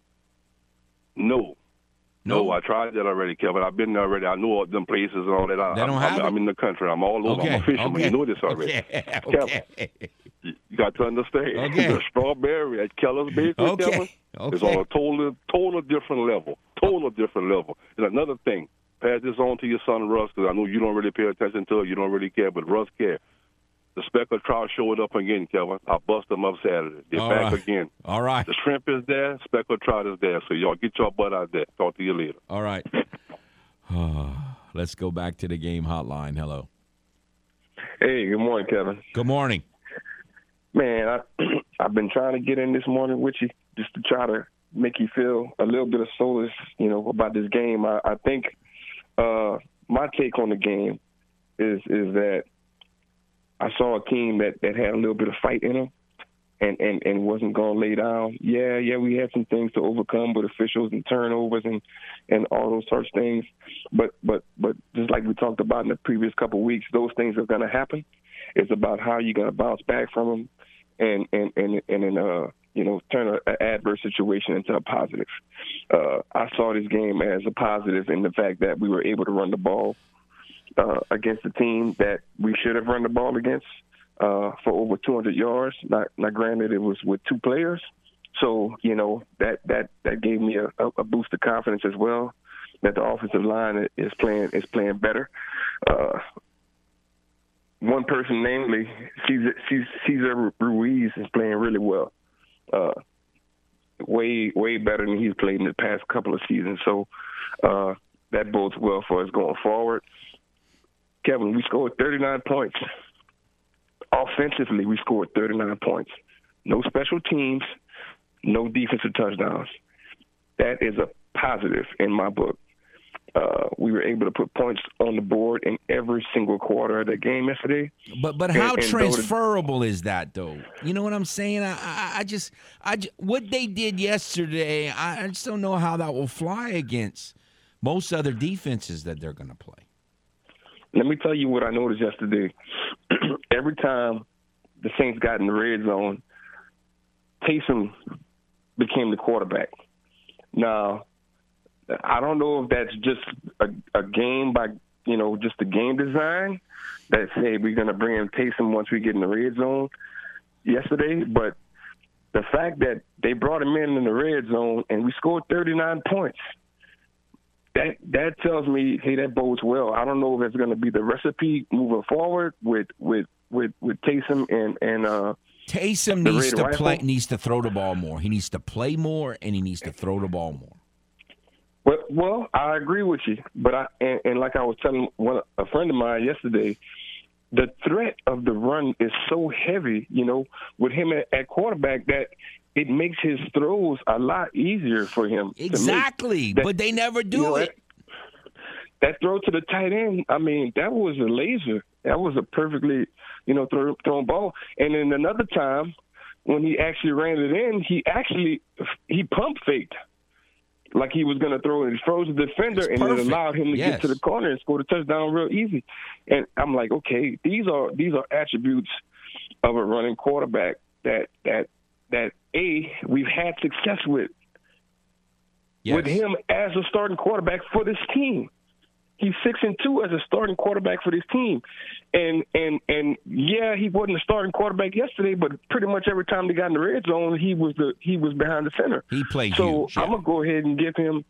no. No? No, I tried that already, Kevin. I've been there already. I know all them places and all that. I, They don't I'm, have I'm? I'm in the country. I'm all over. Okay. I'm a fisherman. okay. You know this already. Okay. Kevin. okay. You got to understand. Okay. The strawberry at Keller's Bakery, Okay. Kevin, is on a total, total different level. Total different level. And another thing, pass this on to your son Russ, because I know you don't really pay attention to it. You don't really care, but Russ care. The speckled trout showed up again, Kevin. I bust them up Saturday. They're All back right. again. All right. The shrimp is there. Speckled trout is there. So y'all get your butt out there. Talk to you later. All right. Let's go back to the game hotline. Hello. Hey, good morning, Kevin. Good morning. Man, I I've been trying to get in this morning with you just to try to make you feel a little bit of solace, you know, about this game. I, I think uh, my take on the game is is that I saw a team that that had a little bit of fight in them. And, and, and wasn't going to lay down. Yeah, yeah, we had some things to overcome with officials and turnovers and, and all those such things. But but but just like we talked about in the previous couple of weeks, those things are going to happen. It's about how you're to bounce back from them, and and and and uh you know turn an adverse situation into a positive. Uh, I saw this game as a positive in the fact that we were able to run the ball uh, against a team that we should have run the ball against uh, for over 200 yards. Not, not granted, it was with two players, so you know that that that gave me a, a boost of confidence as well. That the offensive line is playing is playing better. Uh, one person, namely Cesar, Cesar Ruiz, is playing really well. Uh, way way better than he's played in the past couple of seasons. So uh, that bodes well for us going forward. Kevin, we scored 39 points. Offensively, we scored 39 points. No special teams, no defensive touchdowns. That is a positive in my book. Uh, we were able to put points on the board in every single quarter of the game yesterday. But but how and the- transferable is that though? You know what I'm saying? I I, I just I what they did yesterday. I, I just don't know how that will fly against most other defenses that they're going to play. Let me tell you what I noticed yesterday. Every time the Saints got in the red zone, Taysom became the quarterback. Now, I don't know if that's just a, a game by you know just the game design that say we're going to bring in Taysom once we get in the red zone yesterday, but the fact that they brought him in in the red zone and we scored 39 points that that tells me, hey, that bodes well. I don't know if it's going to be the recipe moving forward with with with with Taysom and and uh, Taysom needs to rifle? play needs to throw the ball more. He needs to play more and he needs to throw the ball more. Well, well, I agree with you, but I and, and like I was telling one a friend of mine yesterday, the threat of the run is so heavy, you know, with him at, at quarterback that it makes his throws a lot easier for him. Exactly, that, but they never do you know, it. That, that throw to the tight end, I mean, that was a laser. That was a perfectly, you know, throw, thrown ball. And then another time when he actually ran it in, he actually he pump faked like he was going to throw it. He froze the defender, and it allowed him to yes. get to the corner and score the touchdown real easy. And I'm like, okay, these are these are attributes of a running quarterback that that that a we've had success with yes. with him as a starting quarterback for this team. He's six and two as a starting quarterback for this team, and and and yeah, he wasn't a starting quarterback yesterday, but pretty much every time they got in the red zone, he was the he was behind the center. He played So huge, yeah. I'm gonna go ahead and give him,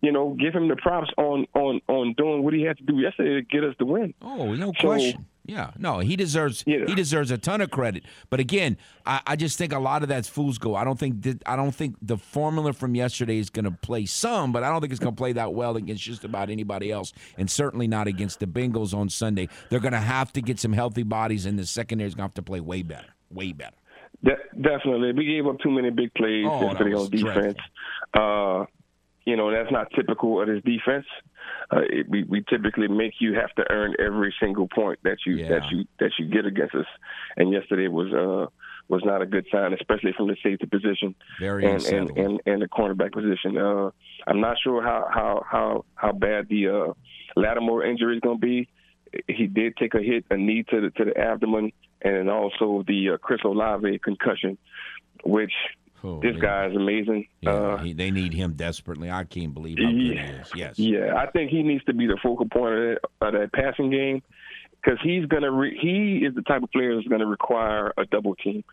you know, give him the props on on on doing what he had to do yesterday to get us the win. Oh, no So- question. Yeah, no, he deserves he deserves a ton of credit. But again, I, I just think a lot of that's fool's gold. I don't think that, I don't think the formula from yesterday is going to play some, but I don't think it's going to play that well against just about anybody else, and certainly not against the Bengals on Sunday. They're going to have to get some healthy bodies, and the secondary is going to have to play way better, way better. De- definitely, we gave up too many big plays Oh, yesterday on defense. Uh, you know, that's not typical of this defense. Uh, it, we we typically make you have to earn every single point that you Yeah. that you that you get against us. And yesterday was uh was not a good sign, especially from the safety position Very and and, and and the cornerback position. Uh, I'm not sure how how how how bad the uh, Lattimore injury is going to be. He did take a hit, a knee to the to the abdomen, and also the uh, Chris Olave concussion, which Oh, this yeah. guy is amazing. Yeah, uh, he, they need him desperately. I can't believe how good he yeah, is. Yes. yeah, I think he needs to be the focal point of that, of that passing game because he's gonna re- he is the type of player that's gonna require a double team.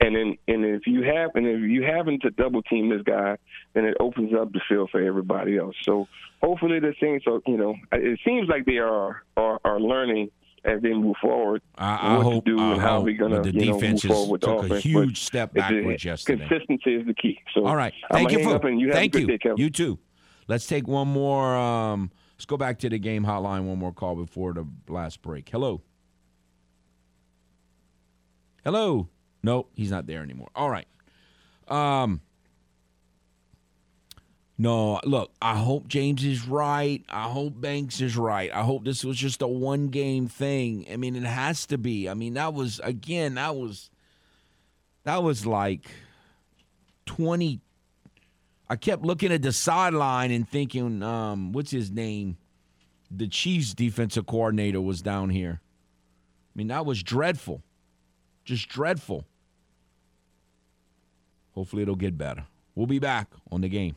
And then, and if you have, and if you happen to double team this guy, then it opens up the field for everybody else. So hopefully the Saints are, you know, it seems like they are are, are learning as they move forward. I, I what hope to do I and how we're gonna but the you know, move forward with the took a offense. But huge step backwards yesterday. Consistency is the key. So All right. Thank you for you have thank a you. day. You too. Let's take one more. Um, let's go back to the game hotline. One more call before the last break. Hello. Hello. Nope, he's not there anymore. All right. Um. No, look, I hope James is right. I hope Banks is right. I hope this was just a one game thing. I mean, it has to be. I mean, that was again, that was that was like 20 I kept looking at the sideline and thinking, um, what's his name? The Chiefs defensive coordinator was down here. I mean, that was dreadful. Just dreadful. Hopefully it'll get better. We'll be back on the game.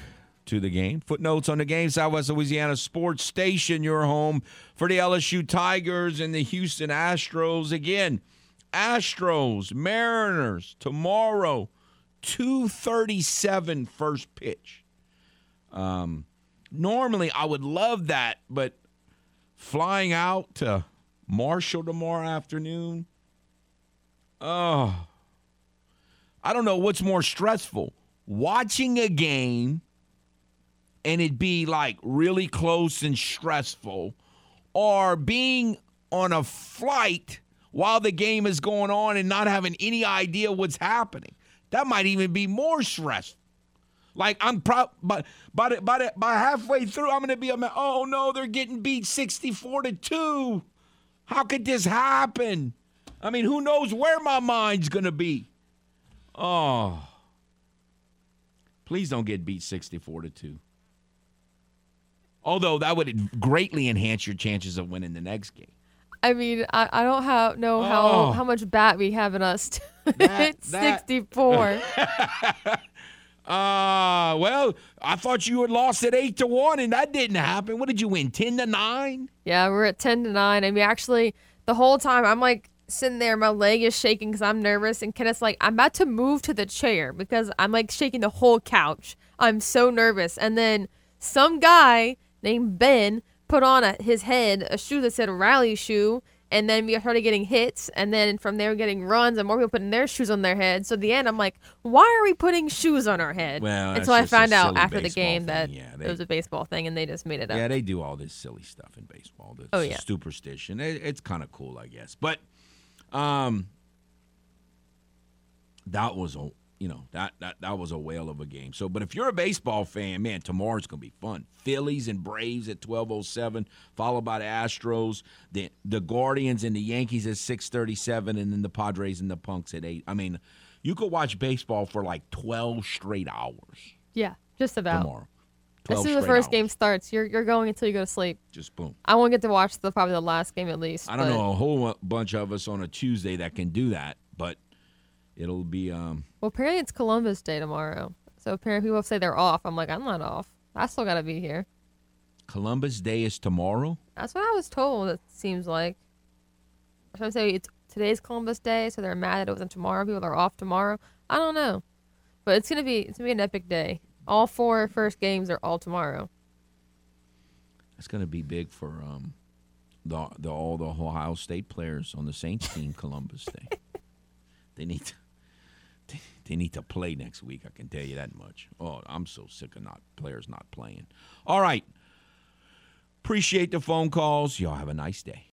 to the game. Footnotes on the game. Southwest Louisiana Sports Station, your home for the LSU Tigers and the Houston Astros. Again, Astros, Mariners tomorrow, 237 first pitch. Um, normally I would love that, but flying out to Marshall tomorrow afternoon, oh, I don't know what's more stressful watching a game and it be like really close and stressful, or being on a flight while the game is going on and not having any idea what's happening. That might even be more stressful. Like I'm pro, but by by the, by halfway through, I'm gonna be a man. Oh no, they're getting beat 64 to two. How could this happen? I mean, who knows where my mind's gonna be? Oh, please don't get beat 64 to 2. Although that would greatly enhance your chances of winning the next game. I mean, I, I don't have know Oh. how how much bat we have in us. hit 64. Uh, well, I thought you had lost at eight to one, and that didn't happen. What did you win? Ten to nine? Yeah, we're at ten to nine, and we actually the whole time I'm like sitting there, my leg is shaking because I'm nervous, and Kenneth's like, I'm about to move to the chair because I'm like shaking the whole couch. I'm so nervous, and then some guy named Ben put on a, his head a shoe that said rally shoe and then we started getting hits, and then from there getting runs, and more people putting their shoes on their head. So at the end, I'm like, why are we putting shoes on our head? Well, and so I found out after the game thing. that yeah, they, it was a baseball thing, and they just made it up. Yeah, they do all this silly stuff in baseball. That's oh yeah, superstition. It, it's kind of cool, I guess. But um, that was a you know that that that was a whale of a game. So, but if you're a baseball fan, man, tomorrow's gonna be fun. Phillies and Braves at twelve oh seven, followed by the Astros, the the Guardians and the Yankees at six thirty seven, and then the Padres and the Punks at eight. I mean, you could watch baseball for like twelve straight hours. Yeah, just about tomorrow. As soon as the first hours. game starts, you're you're going until you go to sleep. Just boom. I won't get to watch the probably the last game at least. I don't know a whole bunch of us on a Tuesday that can do that, but it'll be um well apparently it's columbus day tomorrow. So apparently people say they're off. I'm like i'm not off. I still gotta be here. Columbus day is tomorrow? That's what i was told it seems like. I'm say it's today's columbus day so they're mad that it wasn't tomorrow. People are off tomorrow. I don't know. But it's gonna be it's gonna be an epic day. All four first games are all tomorrow. It's gonna be big for um the, the all the ohio state players on the saints team columbus day. They need to they need to play next week. I can tell you that much. Oh, I'm so sick of not players not playing. All right. Appreciate the phone calls. Y'all have a nice day.